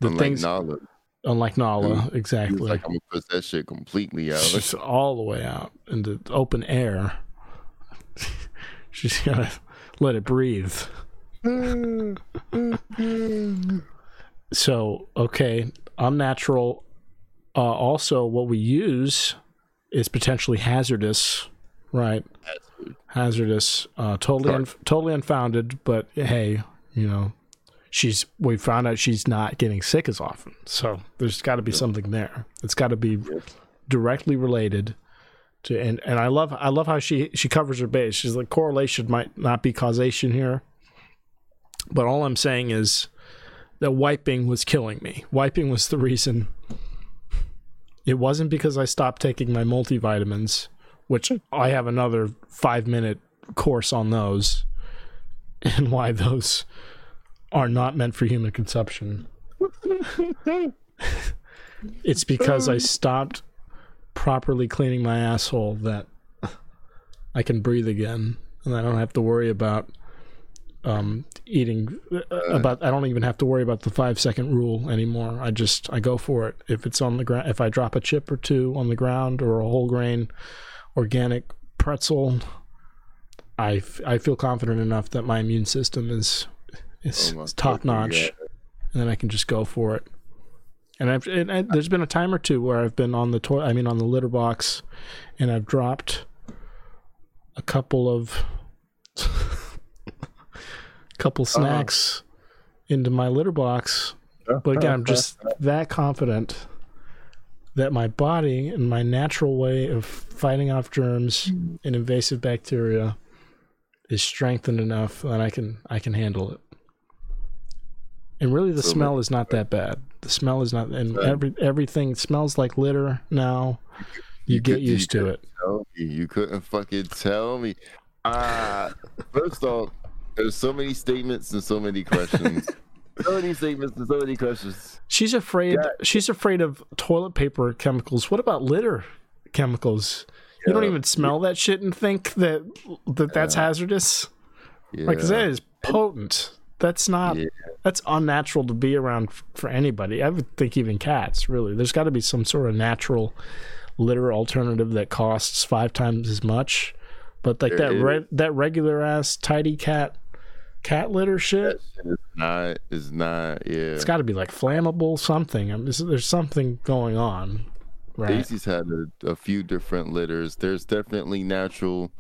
the Unlike things. Knowledge Unlike Nala, mm-hmm. exactly. like I'm gonna push that shit completely out. Just all the way out into open air. She's gotta let it breathe. so okay, unnatural. Uh, also, what we use is potentially hazardous, right? Hazardous, uh, totally, un- totally unfounded. But hey, you know, she's we found out she's not getting sick as often. So there's got to be something there. It's got to be directly related to and and I love I love how she she covers her base. She's like correlation might not be causation here. But all I'm saying is that wiping was killing me. Wiping was the reason. It wasn't because I stopped taking my multivitamins, which I have another 5 minute course on those and why those are not meant for human consumption. it's because I stopped properly cleaning my asshole that I can breathe again and I don't have to worry about um, eating uh, about I don't even have to worry about the 5 second rule anymore. I just I go for it. If it's on the ground if I drop a chip or two on the ground or a whole grain organic pretzel I, I feel confident enough that my immune system is is Oh top notch, and then I can just go for it. And I've and, and there's been a time or two where I've been on the toilet, I mean on the litter box, and I've dropped a couple of couple Uh-huh. snacks into my litter box. But again, I'm just that confident that my body and my natural way of fighting off germs and invasive bacteria is strengthened enough that I can I can handle it. And really, the So smell is not that bad. The smell is not, and every everything smells like litter now. You, get could- used to it. You couldn't fucking tell me. Ah, first off, there's so many statements and so many questions. so many statements and so many questions. She's afraid. Yeah. She's afraid of toilet paper chemicals. What about litter chemicals? You don't even smell that shit and think that that that's hazardous. Yeah. Like 'cause that is potent. That's not. Yeah. That's unnatural to be around for anybody. I would think even cats. Really, there's got to be some sort of natural litter alternative that costs five times as much. But like There that is. re- that regular ass tidy cat cat litter shit, It's not. It's not. Yeah. it's got to be like flammable something. I mean, there's, something going on, right? Daisy's had a, a few different litters. There's definitely natural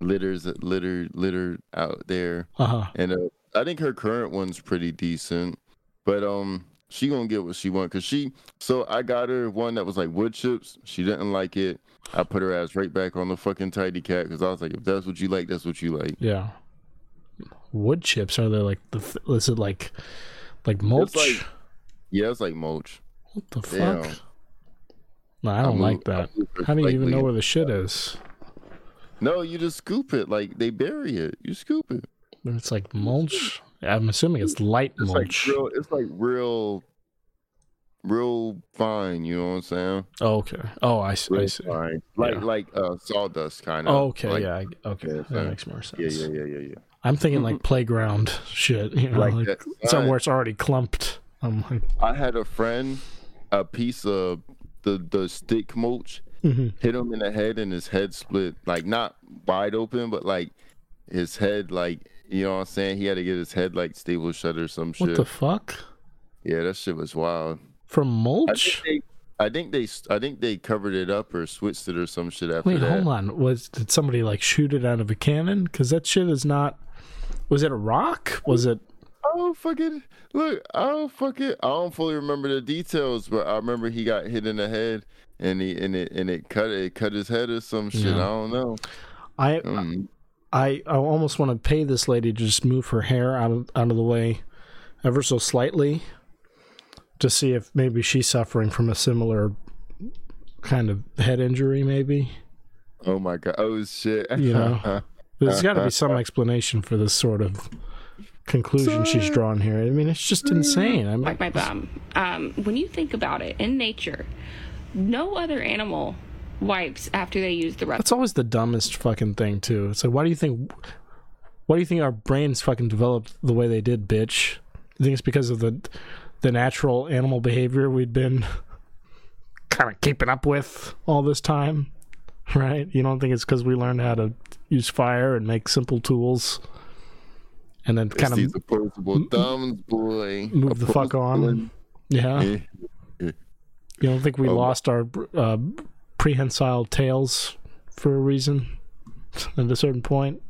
litters litter litter out there, Uh huh. and uh, I think her current one's pretty decent. But um, she gonna get what she want because she. So I got her one that was like wood chips. She didn't like it. I put her ass right back on the fucking tidy cat because I was like, if that's what you like, that's what you like. Yeah. Wood chips are they like the? Is it like like mulch? like- Yeah, it's like mulch. what the Damn. fuck? No, I don't I'm like that. How do you even know where the shit is? No, you just scoop it. Like they bury it. You scoop it. It's like mulch. I'm assuming it's light It's mulch. like real. It's like real, real fine. You know what I'm saying? oh, okay. Oh, I see. I see. fine. Like Yeah. like uh sawdust kind of. Oh, okay. Like, yeah. Okay. yeah, that makes more sense. Yeah, yeah, yeah, yeah, yeah. I'm thinking like playground shit. You know, Like like, somewhere it's already clumped. I'm like, I had a friend, a piece of the the stick mulch Mhm. hit him in the head, and his head split. Like not wide open, but like his head, like you know what I'm saying. He had to get his head like stable shut or some shit. what the fuck? yeah, that shit was wild. From mulch? I think they, I think they covered it up or switched it or some shit after Wait, that. hold on. Was did somebody like shoot it out of a cannon? Because that shit is not. Was it a rock? Was it? I don't fucking look. I don't fucking. I don't fully remember the details, but I remember he got hit in the head, and he and it and it cut it cut his head or some shit. Yeah. I don't know. I Mm. I I almost want to pay this lady to just move her hair out of out of the way, ever so slightly, to see if maybe she's suffering from a similar kind of head injury. Maybe Oh my god. Oh shit. You know. there's got to be some explanation for this sort of conclusion she's drawn here. I mean, it's just insane. I mean, like my bum. Um, when you think about it, in nature, no other animal wipes after they use the restroom. That's always the dumbest fucking thing too. It's like, why do you think? Why do you think our brains fucking developed the way they did, bitch? You think it's because of the the natural animal behavior we'd been kind of keeping up with all this time, right? You don't think it's because we learned how to use fire and make simple tools, and then kind These of opposable thumbs, boy. move the fuck on? Yeah. Yeah. You don't think we Oh, lost our uh, prehensile tails for a reason at a certain point?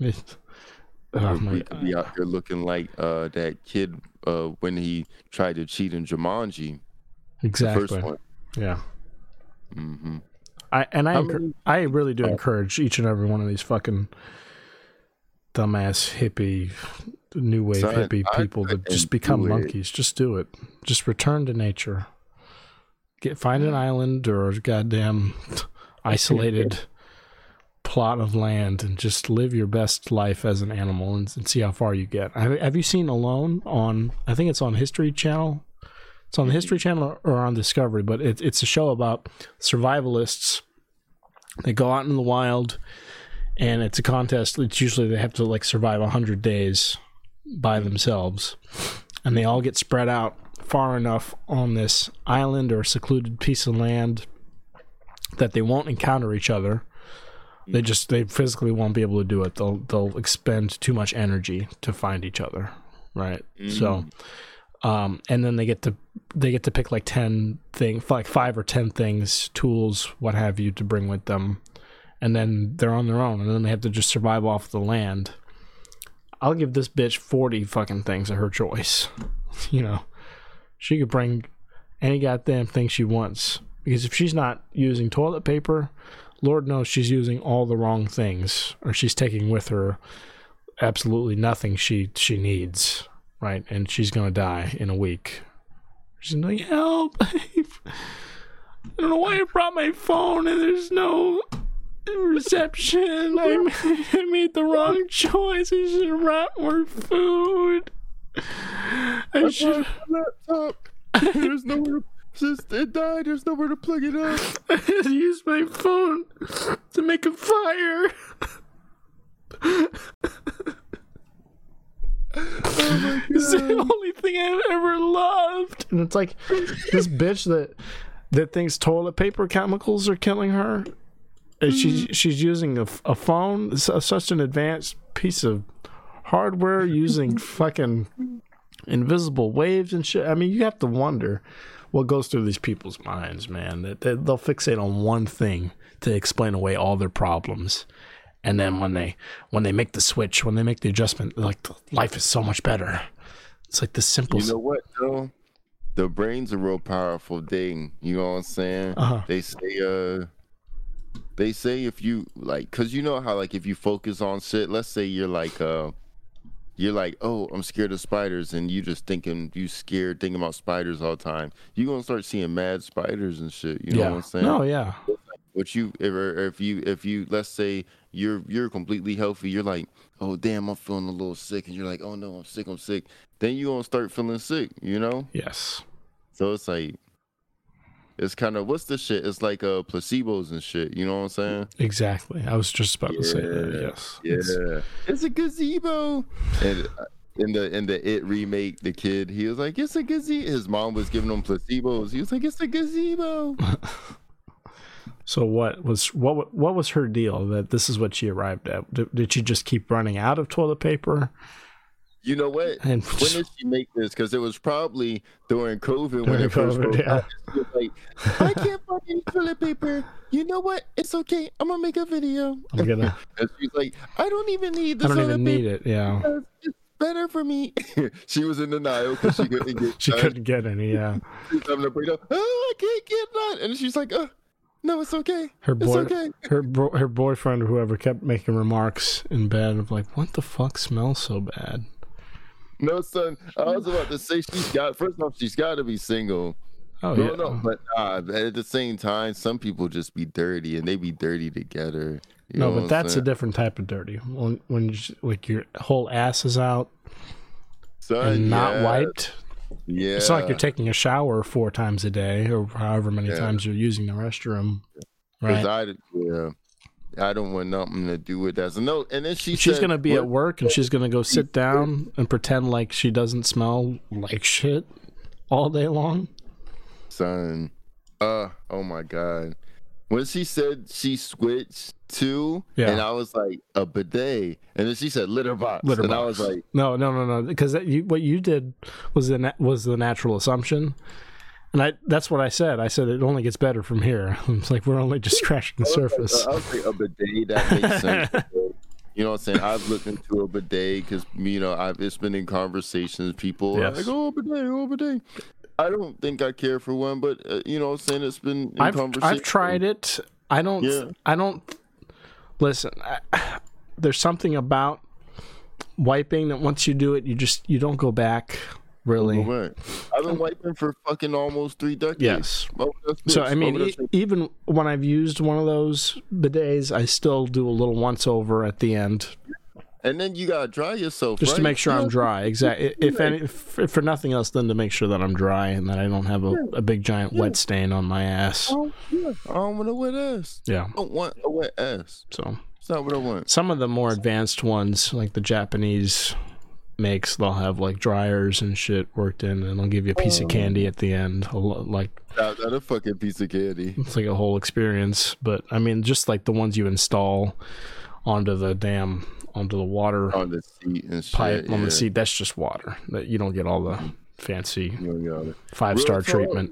Oh my we could be out here looking like uh, that kid uh, when he tried to cheat in Jumanji, exactly. Yeah. hmm I and I I really do encourage each and every one of these fucking dumbass hippie new wave Son, hippie I people to couldn't just become do it. monkeys. Just do it. Just return to nature. Get find an island or a goddamn isolated plot of land and just live your best life as an animal and, and see how far you get. Have, have you seen Alone on? I think it's on History Channel. It's on the mm-hmm. History Channel or on Discovery, but it, it's a show about survivalists. They go out in the wild, and it's a contest. It's usually they have to like survive hundred days by themselves, and they all get spread out far enough on this island or secluded piece of land that they won't encounter each other They just they physically won't be able to do it. They'll they'll expend too much energy to find each other, right? So, mm. Um, and then they get to they get to pick like ten thing like five or ten things, tools, what have you, to bring with them, and then they're on their own, and then they have to just survive off the land. I'll give this bitch forty fucking things of her choice. you know, she could bring any goddamn thing she wants because if she's not using toilet paper Lord knows she's using all the wrong things, or she's taking with her absolutely nothing she she needs, right? And she's gonna die in a week. She's like, help! I don't know why I brought my phone and there's no reception. I made, I made the wrong choice. I should have brought more food. I should. laptop. There's nowhere. Since it died, there's nowhere to plug it up. I had to use my phone to make a fire. it's the only thing I've ever loved. And it's like this bitch that that thinks toilet paper chemicals are killing her. And she's mm-hmm. she's using a, a phone, such an advanced piece of hardware, using fucking invisible waves and shit. I mean, you have to wonder what goes through these people's minds, man. That they, they'll fixate on one thing to explain away all their problems, and then when they when they make the switch, when they make the adjustment, like life is so much better. It's like the simple. You know what though? The brain's a real powerful thing. You know what I'm saying? Uh-huh. They say uh they say if you like cuz you know how like if you focus on shit, let's say you're like uh you're like, "Oh, I'm scared of spiders," and you just thinking you scared thinking about spiders all the time. you're gonna start seeing mad spiders and shit. You know yeah. what I'm saying? No, yeah. What you if, or if you if you let's say you're you're completely healthy, you're like, oh damn, I'm feeling a little sick, and you're like, oh no, I'm sick, I'm sick. Then you gonna start feeling sick, you know? Yes. So it's like, it's kind of what's the shit? It's like uh placebos and shit. You know what I'm saying? Exactly. I was just about to say that. Yes. It's- Yeah, it's a gazebo. And uh, in the in the it remake, the kid he was like, it's a gazebo. His mom was giving him placebos. He was like, it's a gazebo. So what was what what was her deal that this is what she arrived at? Did, did she just keep running out of toilet paper? You know what? And when did she make this? Because it was probably during COVID when it first COVID, yeah. out. Like, I can't find any toilet paper. You know what? It's okay. I'm gonna make a video. I'm gonna. And she's like, I don't even need the I don't toilet even paper. need it. Yeah. It's better for me. she was in denial because she couldn't get. She none. couldn't get any. Yeah. She was having a breakdown. Oh, I can't get none. And she's like, uh, no, it's okay. Her It's okay. her bro- her boyfriend or whoever kept making remarks in bed of like, "What the fuck smells so bad?" No, son. I was about to say she's got. First off, she's got to be single. Oh no, yeah. no, but nah, at the same time, some people just be dirty and they be dirty together. You no, but that's a different type of dirty. When when you, like your whole ass is out Son, and not yeah, wiped. Yeah, It's like you're taking a shower four times a day or however many Yeah. times you're using the restroom. Right. I, yeah, I don't want nothing to do with that. So no, and then she she's said, gonna be what- at work and she's gonna go sit down and pretend like she doesn't smell like shit all day long. son. Uh, oh my god. When she said she switched to, Yeah. and I was like a bidet, and then she said litter box, Litter and box. I was like, no, no, no, no, because you, what you did was the na- was the natural assumption, and I that's what I said. I said it only gets better from here. It's like we're only just scratching the surface. I was like a bidet. That makes sense. You know what I'm saying? I've looked into a bidet because you know I've it's been in conversations. People are like, "Oh, bidet, oh, bidet." I don't think I care for one, but uh, you know I'm saying? It's been in I've conversation. I've tried it. I don't. Yeah. I don't. Listen, I, there's something about wiping that once you do it, you just you don't go back. Really. Right. I've been wiping for fucking almost three decades. Yes. Over So I mean, over e- even when I've used one of those bidets, I still do a little once over at the end and then you gotta dry yourself just to make sure I'm dry. Exactly. If any, if, if for nothing else, than to make sure that I'm dry and that I don't have a, a big giant wet stain on my ass. Oh, yeah. I don't want a wet ass. Yeah. I don't want a wet ass. So It's not what I want. some of the more advanced ones, like the Japanese makes, they'll have like dryers and shit worked in, and they'll give you a piece of candy oh. at the end. Like Not, not a fucking piece of candy. it's like a whole experience. But I mean, just like the ones you install onto the damn onto the water On the seat and shit. pipe on the seat, that's just water. That you don't get all the fancy You don't got it. five star treatment.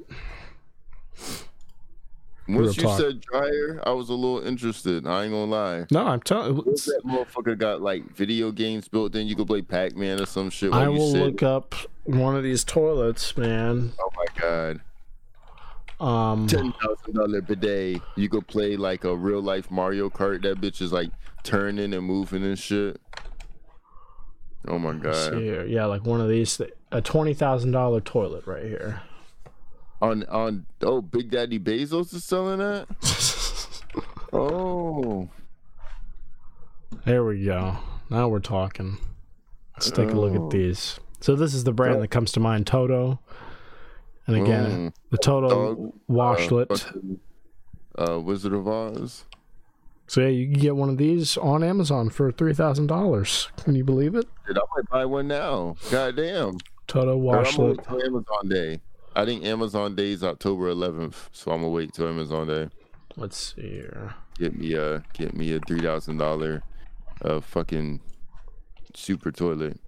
Once Real you talk. said dryer, I was a little interested. I ain't gonna lie. No, I'm telling. That motherfucker got like video games built in? You could play Pac Man or some shit. While I you will look up one of these toilets, man. Oh my god, Um, ten thousand dollar bidet. You could play like a real life Mario Kart. That bitch is like turning and moving and shit. Oh my god. here. Yeah, like one of these. A twenty thousand dollar toilet right here. On on oh, Big Daddy Bezos is selling that. oh, There we go. Now we're talking. Let's take a look Oh. at these. So this is the brand that comes to mind, Toto. And again, Mm. the Toto Dog, washlet. uh, uh, Wizard of Oz. So yeah, you can get one of these on Amazon for three thousand dollars. Can you believe it? Dude, I might buy one now. God damn. Toto But I'm wait Amazon Day. I think Amazon Day is October 11th, so I'm gonna wait till Amazon Day. Let's see here. Get me a get me a three thousand dollar, uh, fucking super toilet.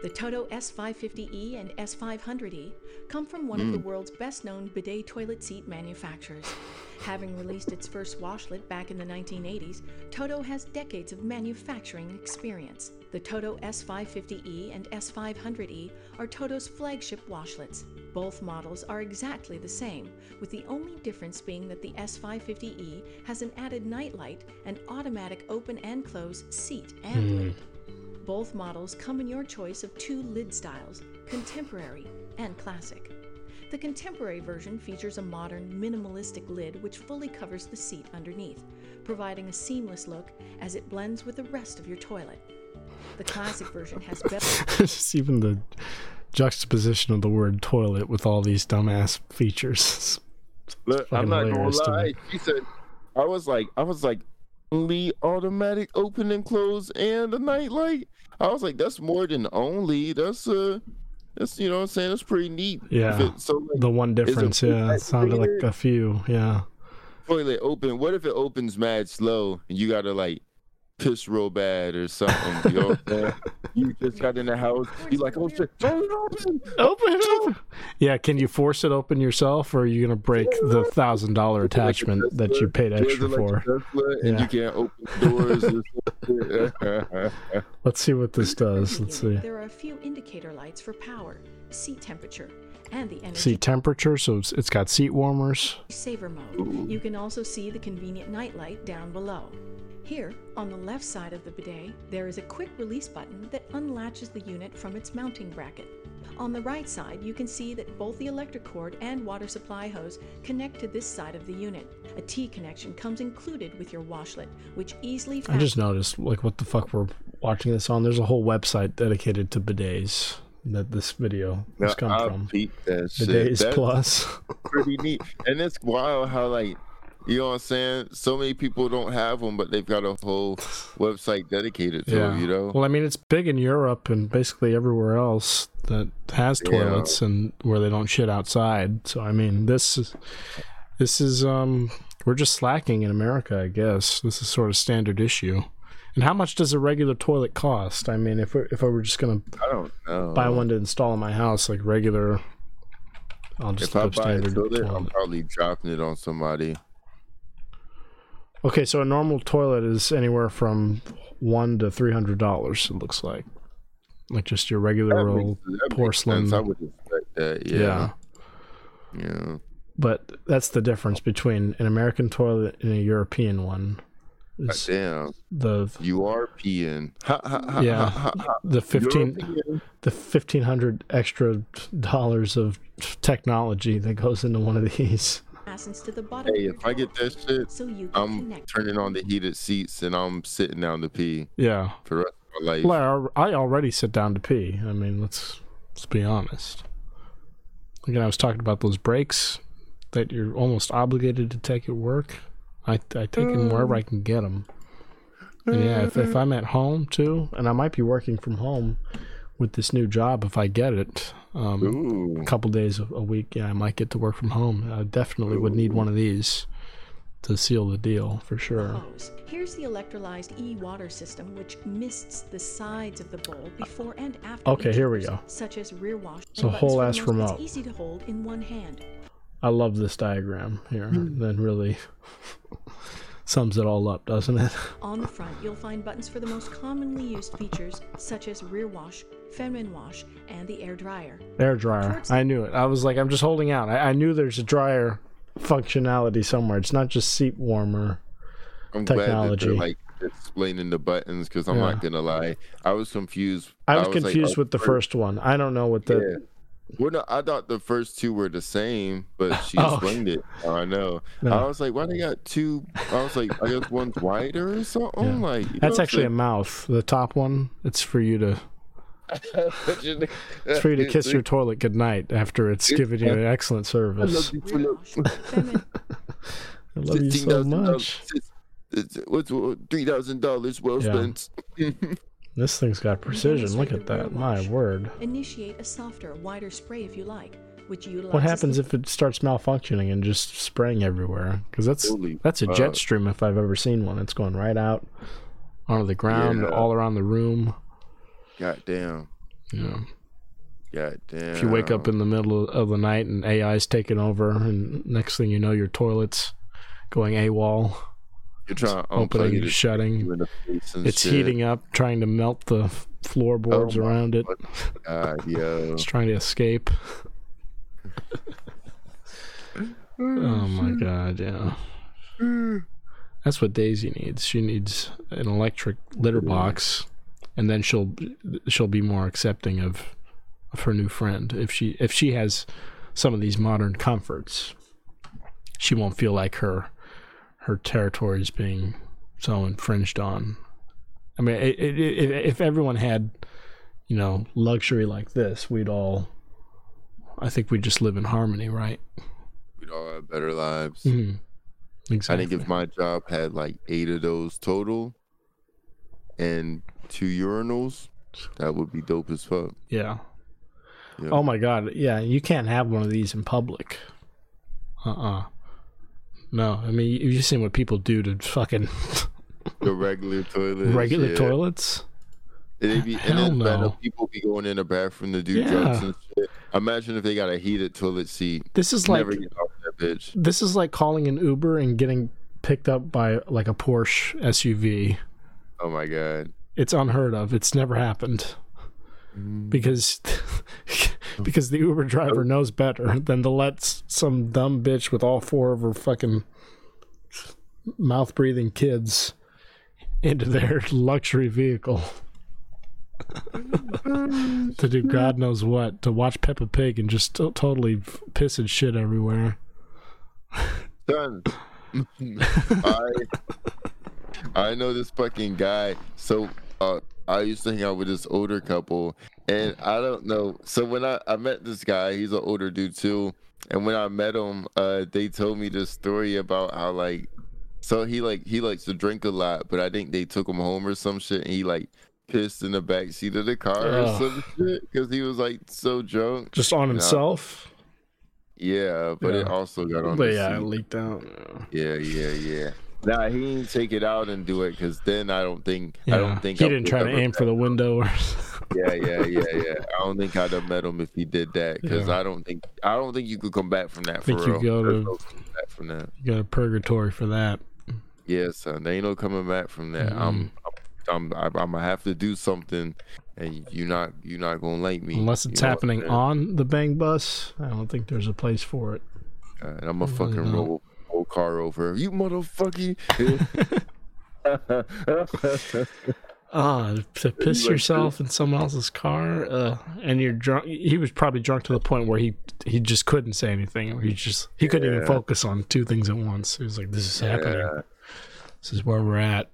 The Toto S550E and S500E come from one of the hmm. world's best known bidet toilet seat manufacturers. Having released its first washlet back in the 1980s, Toto has decades of manufacturing experience. The Toto S550E and S500E are Toto's flagship washlets. Both models are exactly the same, with the only difference being that the S550E has an added nightlight and automatic open and close seat and hmm. lid. Both models come in your choice of two lid styles contemporary and classic. The contemporary version features a modern, minimalistic lid which fully covers the seat underneath, providing a seamless look as it blends with the rest of your toilet. The classic version has better. Just even the juxtaposition of the word toilet with all these dumbass features. Look, I'm not gonna hilarious to lie. She said, I was like, I was like, only automatic open and close and a nightlight. I was like, that's more than only. That's uh, that's you know what I'm saying. That's pretty neat. Yeah. it- so like, The one difference, yeah, it sounded like a few, yeah. toilet open. What if it opens mad slow and you gotta like piss real bad or something? You know what I'm saying? You just got in the house. You're like, oh shit, turn it open. Open it open. Yeah, can you force it open yourself, or are you gonna break the thousand dollar attachment that you paid There's extra a, like, for? Tesla, and Yeah. you can't open doors. Let's see what this does. Let's see. There are a few indicator lights for power, seat temperature, and the energy Seat temperature, so it's, it's got seat warmers. saver mode. You can also see the convenient night light down below. Here, on the left side of the bidet, there is a quick release button that unlatches the unit from its mounting bracket. On the right side, you can see that both the electric cord and water supply hose connect to this side of the unit. A T connection comes included with your washlet, which easily I just noticed, like, what the fuck we're watching this on. There's a whole website dedicated to bidets that this video has come I from. peeped that. Bidets That's Plus. pretty neat. And it's wild how like you know what I'm saying. So many people don't have them, but they've got a whole website dedicated to yeah. them. You know. Well, I mean, it's big in Europe and basically everywhere else that has Yeah. toilets and where they don't shit outside. So, I mean, this is this is um we're just slacking in America, I guess. This is sort of standard issue. And how much does a regular toilet cost? I mean, if if I were just gonna I don't know. buy one to install in my house, like regular, I'll just If I buy a standard. toilet, I'm probably dropping it on somebody. Okay, so a normal toilet is anywhere from one to three hundred dollars. It looks like, like just your regular That old makes- porcelain. I would expect that. yeah. Yeah. Yeah. But that's the difference between an American toilet and a European one. Is Damn. the You are peeing. Ha, ha, ha, Yeah. the fifteen European. the fifteen hundred extra dollars of technology that goes into one of these. Fastens to the bottom Hey, if I get toilet, that shit, so you I'm connect. turning on the heated seats and I'm sitting down to pee Yeah. for the rest of my life. Well, I I already sit down to pee. I mean, let's let's be honest. Again, I was talking about those breaks that you're almost obligated to take at work. I I take them wherever I can get them. And yeah, if if I'm at home too, and I might be working from home with this new job if I get it, um, a couple days a, a week, yeah, I might get to work from home. I definitely Ooh. would need one of these to seal the deal for sure. Here's the electrolyzed e-water system, which mists the sides of the bowl before and after. Okay, here we go. Such as rear wash. So whole ass remote. It's easy to hold in one hand. I love this diagram here. Mm. That really sums it all up, doesn't it? On the front, you'll find buttons for the most commonly used features, such as rear wash, feminine wash, and the air dryer. Air dryer. Towards I knew it. I was like, I'm just holding out. I, I knew there's a dryer functionality somewhere. It's not just seat warmer I'm technology. Glad that like explaining the buttons because I'm yeah. not gonna lie, I was confused. I was, I was confused like, with the first one. I don't know what the. Yeah. Well, no, I thought the first two were the same, but she oh. explained it. Oh, I know. No. I was like, why they got two? I was like, I guess one's wider or something. Yeah. Like that's actually a mouth. The top one, it's for you to it's for you to kiss your toilet goodnight after it's given you an excellent service. I love you, I love you so much. What's three thousand dollars well yeah. spent? This thing's got precision. Look at that. My word. Initiate a softer, wider spray if you like. Which what happens if it starts malfunctioning and just spraying everywhere? Because that's Holy that's a jet stream if I've ever seen one. It's going right out onto the ground, yeah. all around the room. God damn. Yeah. God damn. If you wake up in the middle of the night and AI's taking over, and next thing you know, your toilet's going AWOL. You're trying opening and shutting. It's shit. heating up, trying to melt the floorboards oh around it. God, yo. it's trying to escape. oh my god, yeah. That's what Daisy needs. She needs an electric litter box and then she'll she'll be more accepting of of her new friend if she if she has some of these modern comforts she won't feel like her her territory is being so infringed on i mean it, it, it, if everyone had you know luxury like this we'd all i think we'd just live in harmony right we'd all have better lives mm-hmm. exactly. i think if my job had like eight of those total and two urinals, that would be dope as fuck. Yeah. yeah. Oh my god. Yeah, you can't have one of these in public. Uh uh-uh. uh No, I mean you've seen what people do to fucking the regular toilets. Regular yeah. toilets. They be, Hell and then no. people be going in the bathroom to do yeah. drugs and shit. Imagine if they got a heated toilet seat. This is like This is like calling an Uber and getting picked up by like a Porsche SUV. Oh my god it's unheard of. It's never happened mm. because because the Uber driver knows better than to let some dumb bitch with all four of her fucking mouth breathing kids into their luxury vehicle to do God knows what to watch Peppa Pig and just t- totally piss and shit everywhere. Done. I I know this fucking guy. So uh, I used to hang out with this older couple, and I don't know. So when I, I met this guy, he's an older dude too. And when I met him, uh, they told me this story about how like, so he like he likes to drink a lot, but I think they took him home or some shit, and he like pissed in the back seat of the car or some shit because he was like so drunk, just on himself. Yeah, but yeah. it also got on. But yeah, seat. it leaked out. Yeah, yeah, yeah. Nah, he didn't take it out and do it because then I don't think yeah. I don't think he I didn't try to aim for the window. Or... yeah, yeah, yeah, yeah. I don't think I'd have met him if he did that because yeah. I don't think I don't think you could come back from that. I think you go to no from that. You go to purgatory for that. Yeah, son. There ain't no coming back from that. Mm-hmm. I'm, I'm, I'm, I'm gonna have to do something, and you're not, you're not gonna like me unless it's happening on the bang bus. I don't think there's a place for it. Uh, and I'm a fucking roll whole car over. You motherfucker. Ah, to piss yourself in someone else's car, uh, and you're drunk. He was probably drunk to the point where he he just couldn't say anything, he just he couldn't yeah. even focus on two things at once. He was like, "This is happening. Yeah. This is where we're at."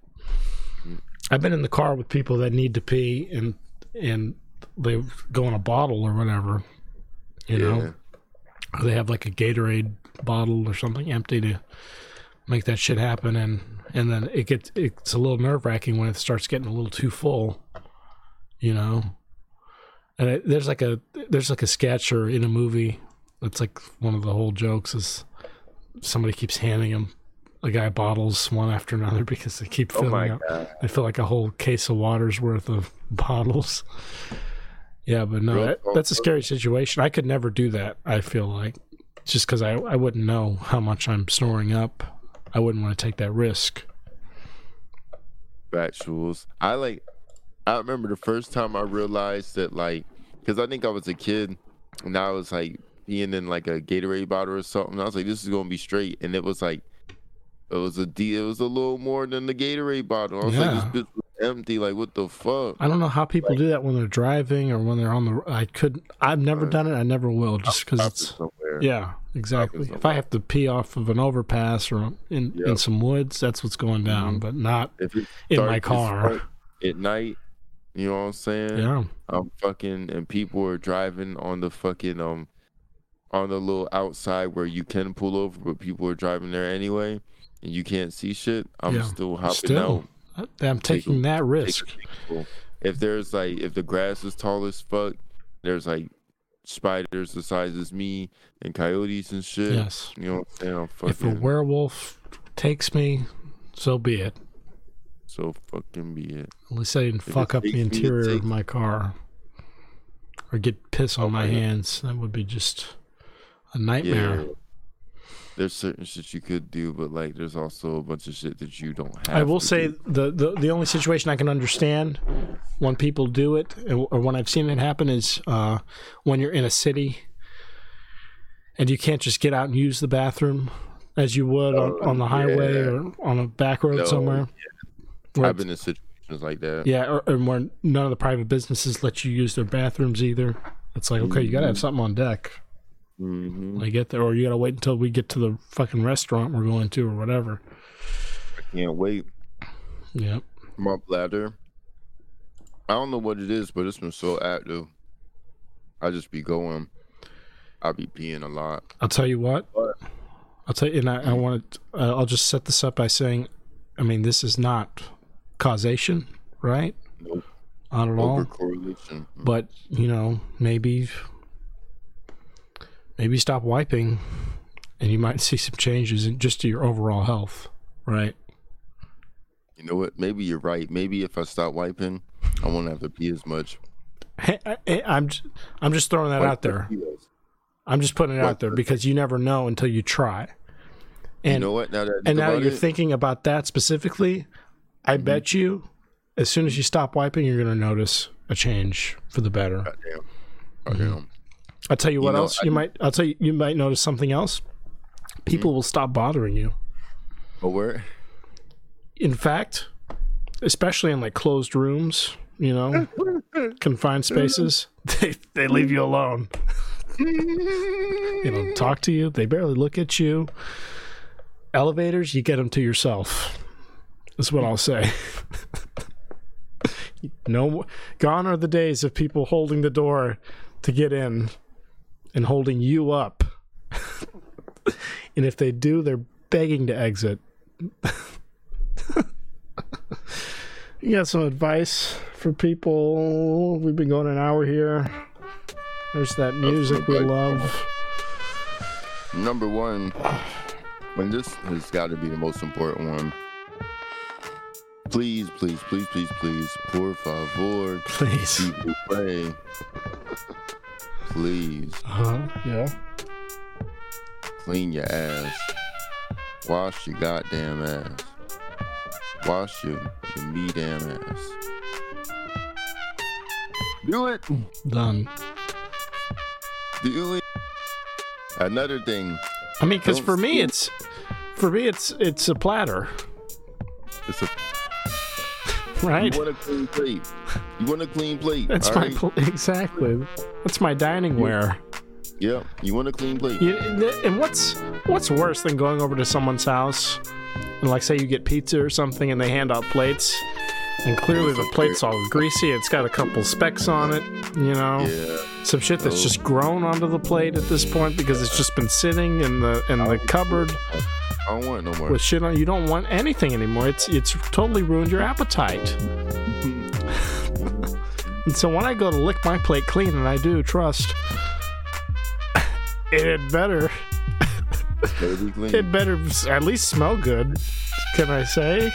I've been in the car with people that need to pee, and and they go on a bottle or whatever, you yeah. know. They have like a Gatorade bottle or something empty to make that shit happen, and and then it gets it's a little nerve wracking when it starts getting a little too full, you know. And it, there's like a there's like a sketch or in a movie. that's like one of the whole jokes is somebody keeps handing him a guy bottles one after another because they keep Oh filling my up. God. They feel like a whole case of water's worth of bottles. Yeah, but no, that, that's a scary situation. I could never do that. I feel like just because I I wouldn't know how much I'm storing up. I wouldn't want to take that risk. Factuals. I like. I remember the first time I realized that, like, because I think I was a kid, and I was like being in like a Gatorade bottle or something. I was like, "This is gonna be straight," and it was like, it was a D. It was a little more than the Gatorade bottle. I was Yeah. like, "This bitch empty. Like, what the fuck?" I don't know how people do that when they're driving or when they're on the. I could. I've never done it. I never will, just because it's. somewhere. Yeah, exactly. If I have to pee off of an overpass or in in some woods, that's what's going down. But not If in my car. at night, you know what I'm saying? Yeah. I'm fucking, and people are driving on the fucking um, on the little outside where you can pull over, but people are driving there anyway, and you can't see shit. I'm Yeah. still hopping Still, out. I'm taking that take risk. If there's like, if the grass is tall as fuck, there's like spiders the size as me and coyotes and shit. Yes. You know what I'm saying? I'm If a werewolf takes me, so be it. so fucking be it. At least I didn't it fuck up the takes me, it interior of my car or get piss on Oh, my God. hands. That would be just a nightmare. Yeah. There's certain shit you could do, but like there's also a bunch of shit that you don't have. I will to say do. the, the the only situation I can understand when people do it or when I've seen it happen is uh, when you're in a city and you can't just get out and use the bathroom as you would on, on the highway yeah. or on a back road No, somewhere. Where I've been in situations like that. Yeah, or, or where none of the private businesses let you use their bathrooms either. It's like, okay, you gotta have something on deck hmm when I get there, or you gotta wait until we get to the fucking restaurant we're going to, or whatever. I can't wait. Yep. My bladder. I don't know what it is, but it's been so active. I just be going. I be peeing a lot. I'll tell you what. I'll tell you, and I, I want to. Uh, I'll just set this up by saying, I mean, this is not causation, right? Nope. Not at all. Correlation. But you know, maybe, maybe stop wiping, and you might see some changes in just to your overall health, right? You know what? Maybe you're right. Maybe if I stop wiping, I won't have to pee as much. Hey, I, I'm j- I'm just throwing that Wipe out there. the. I'm just putting it Wipe out there because you never know until you try. You And know what? Now that and now you're it, thinking about that specifically. I Mm-hmm. bet you, as soon as you stop wiping, you're going to notice a change for the better. Goddamn. Goddamn. I'll tell you what know, else I- you might. I'll tell you you might notice something else. People Mm-hmm. will stop bothering you. Where? In fact, especially in like closed rooms, you know, confined spaces, they they leave you alone. they don't talk to you. They barely look at you. Elevators, you get them to yourself. That's what I'll say. no, gone are the days of people holding the door to get in and holding you up. and if they do, they're begging to exit. you got some advice for people? We've been going an hour here. There's that music we love. Number one, when this has got to be the most important one. Please, please, please, please, please, por favor, Please. pray. Please Uh-huh. Yeah. clean your ass. Wash your goddamn ass. Wash your, your me damn ass. Do it. Done. Do it. Another thing. I mean, because for me, it's for me, it's it's a platter, It's a right? Want a clean plate. You want a clean plate. That's my right? pl- exactly. That's my dining ware. Yeah, you want a clean plate. You, and what's what's worse than going over to someone's house and like say you get pizza or something and they hand out plates and clearly the plate's all greasy. It's got a couple specks on it. You know, Yeah. some shit that's Oh. just grown onto the plate at this point because it's just been sitting in the in the cupboard. I don't want no more. With shit on, you don't want anything anymore. It's it's totally ruined your appetite. And so when I go to lick my plate clean, and I do, trust, it better. it better at least smell good. Can I say?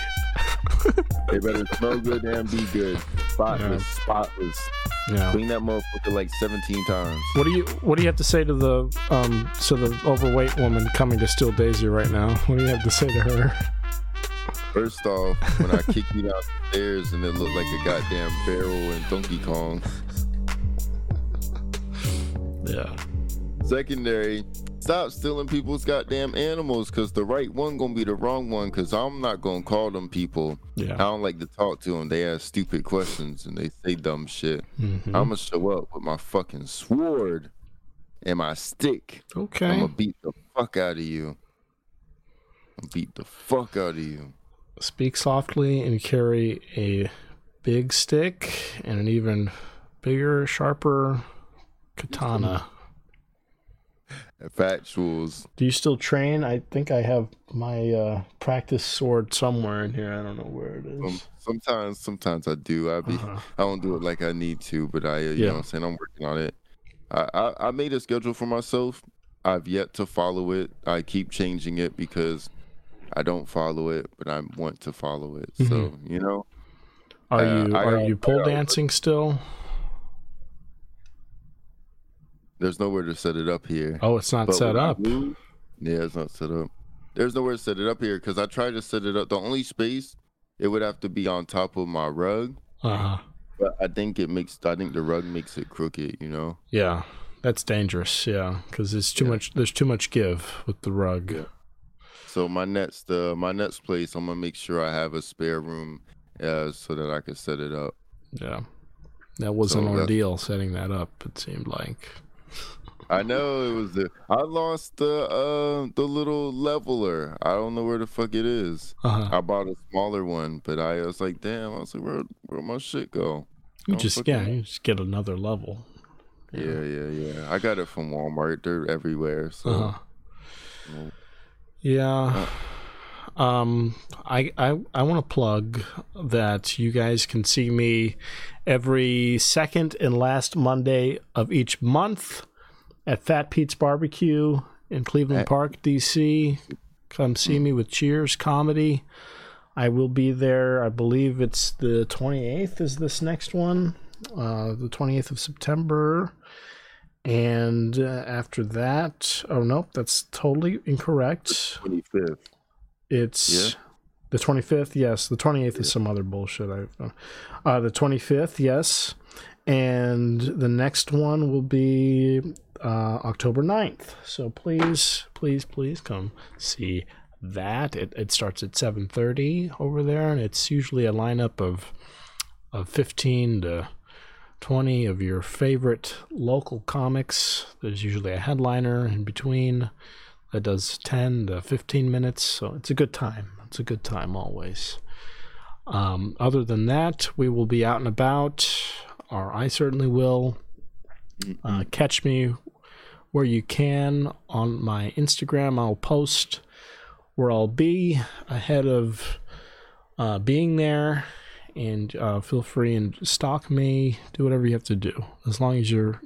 it better smell good and be good. Spotless, yeah. spotless. Yeah. Clean that motherfucker like 17 times. What do you What do you have to say to the um to the overweight woman coming to steal Daisy right now? What do you have to say to her? First off, when I kick you down the stairs and it looked like a goddamn barrel in Donkey Kong. Yeah. Secondary, stop stealing people's goddamn animals because the right one gonna be the wrong one because i'm not gonna call them people yeah. i don't like to talk to them they ask stupid questions and they say dumb shit mm-hmm. i'm gonna show up with my fucking sword and my stick okay i'm gonna beat the fuck out of you I'm going to beat the fuck out of you speak softly and carry a big stick and an even bigger sharper katana factuals. Do you still train? I think I have my uh, practice sword somewhere in here. I don't know where it is. Um, sometimes, sometimes I do. I be, uh-huh. I don't do it like I need to, but I, uh, you yeah. know, what I'm saying I'm working on it. I, I, I made a schedule for myself. I've yet to follow it. I keep changing it because I don't follow it, but I want to follow it. Mm-hmm. So you know. Are uh, you are you pole dancing still? There's nowhere to set it up here. Oh, it's not but set up. Move, yeah, it's not set up. There's nowhere to set it up here because I tried to set it up. The only space it would have to be on top of my rug. Uh huh. But I think it makes. I think the rug makes it crooked. You know. Yeah, that's dangerous. Yeah, because there's too yeah. much. There's too much give with the rug. Yeah. So my next, uh, my next place, I'm gonna make sure I have a spare room, uh, so that I can set it up. Yeah, that was so an ordeal setting that up. It seemed like. I know it was the. I lost the uh the little leveler. I don't know where the fuck it is. Uh-huh. I bought a smaller one, but I was like, damn. I was like, where where my shit go? You just yeah, you just get another level. Yeah, yeah, yeah. I got it from Walmart. They're everywhere. So. Uh-huh. Yeah. Um, I I I want to plug that you guys can see me every second and last Monday of each month at Fat Pete's Barbecue in Cleveland Park, DC. Come see me with Cheers Comedy. I will be there. I believe it's the 28th. Is this next one? Uh, the 28th of September. And uh, after that, oh no, that's totally incorrect. 25th. It's yeah. the 25th. Yes, the 28th yeah. is some other bullshit. I've uh, the 25th. Yes, and the next one will be uh, October 9th. So please, please, please come see that. It, it starts at 7.30 over there, and it's usually a lineup of, of 15 to 20 of your favorite local comics. There's usually a headliner in between that does 10 to 15 minutes, so it's a good time. It's a good time always. Um, other than that, we will be out and about, or I certainly will. Uh, catch me where you can on my Instagram. I'll post where I'll be ahead of uh, being there, and uh, feel free and stalk me. Do whatever you have to do, as long as your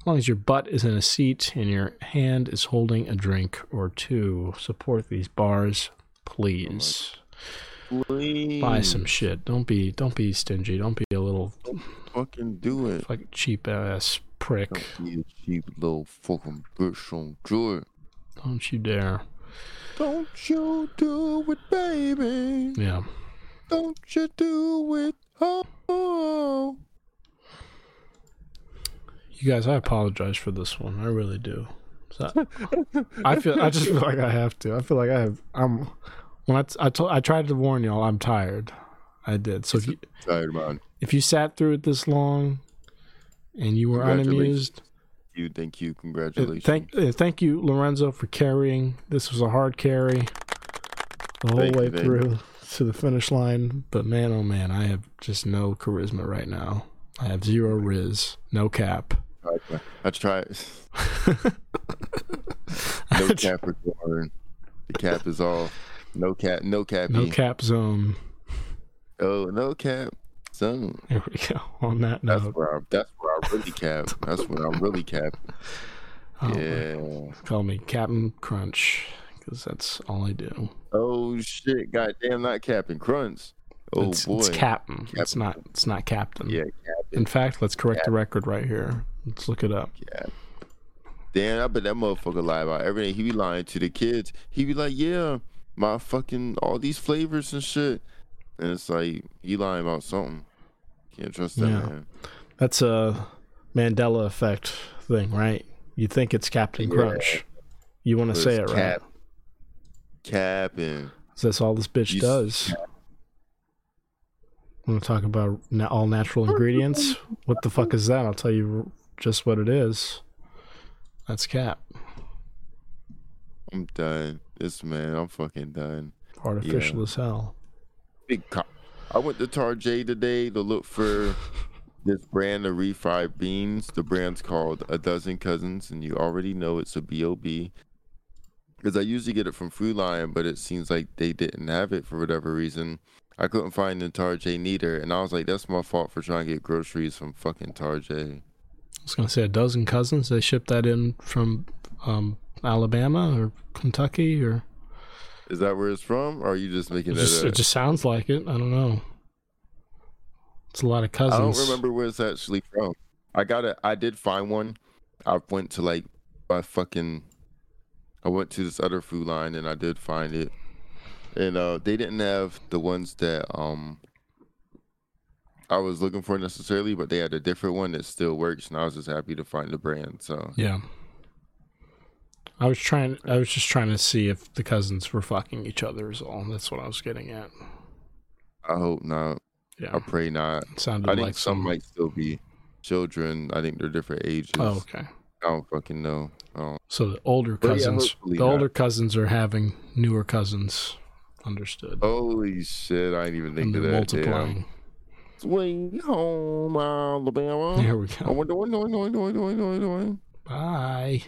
as long as your butt is in a seat and your hand is holding a drink or two. Support these bars, please. Please. Buy some shit. Don't be don't be stingy. Don't be a little fucking do it. Like cheap ass prick. Don't be a cheap little fucking bitch. Don't do it. Don't you dare. Don't you do it, baby. Yeah. Don't you do it. Oh. You guys, I apologize for this one. I really do. So, I feel. I just feel like I have to. I feel like I have. I'm. When I I, told, I tried to warn y'all, I'm tired. I did. So if you, tired, man. If you sat through it this long, and you were unamused. You thank you. Congratulations. thank uh, thank you, Lorenzo, for carrying. This was a hard carry the whole thank way you, through to the finish line. But man, oh man, I have just no charisma right now. I have zero riz, no cap. Let's try. it. no Capricorn. The cap is off. No cap. No cap. No cap zone. Oh, no cap zone. There we go. On that note, That's where I, that's where I really cap. That's where I'm really cap. oh, Yeah. call me Captain Crunch because that's all I do. Oh shit! Goddamn, not Captain Crunch. Oh it's, boy. it's Captain. It's not. It's not Captain. Yeah, Captain. In fact, let's correct the record right here. Let's look it up. Cap. Damn, I bet that motherfucker lie about everything. He be lying to the kids. He be like, "Yeah, my fucking all these flavors and shit," and it's like he lying about something. Can't trust that Yeah. man. That's a Mandela effect thing, right? You think it's Captain Yeah. Crunch. You want to say it it's right. Cap. Capping. That's all this bitch does. Want to talk about na- all natural ingredients? What the fuck is that? I'll tell you just what it is. That's Cap. I'm done. This man, I'm fucking done. Artificial Yeah. as hell. Big cop. I went to Tarjay today to look for this brand of refried beans. The brand's called A Dozen Cousins, and you already know it's a B.O.B. Because I usually get it from Food Lion, but it seems like they didn't have it for whatever reason. I couldn't find in Tarjay neither, and I was like, that's my fault for trying to get groceries from fucking Tarjay. I was gonna say a dozen cousins. They shipped that in from um, Alabama or Kentucky, or Is that where it's from, or are you just making it just, up? it just sounds like it. I don't know. It's a lot of cousins. I don't remember where it's actually from. I got it. I did find one. I went to like my fucking. I went to this other Food Lion and I did find it, and uh, they didn't have the ones that um. I was looking for necessarily, but they had a different one that still works, and I was just happy to find the brand. So Yeah. I was trying. I was just trying to see if the cousins were fucking each other. Is all. That's what I was getting at. I hope not. Yeah. I pray not. It sounded I think like some some. might still be children. I think they're different ages. Oh, okay. I don't fucking know. Oh. So the older yeah, cousins, hopefully the not. older cousins are having newer cousins. Understood. Holy shit! I didn't even think they're of that. Damn. multiplying. Sweet home Alabama. There we go. Bye.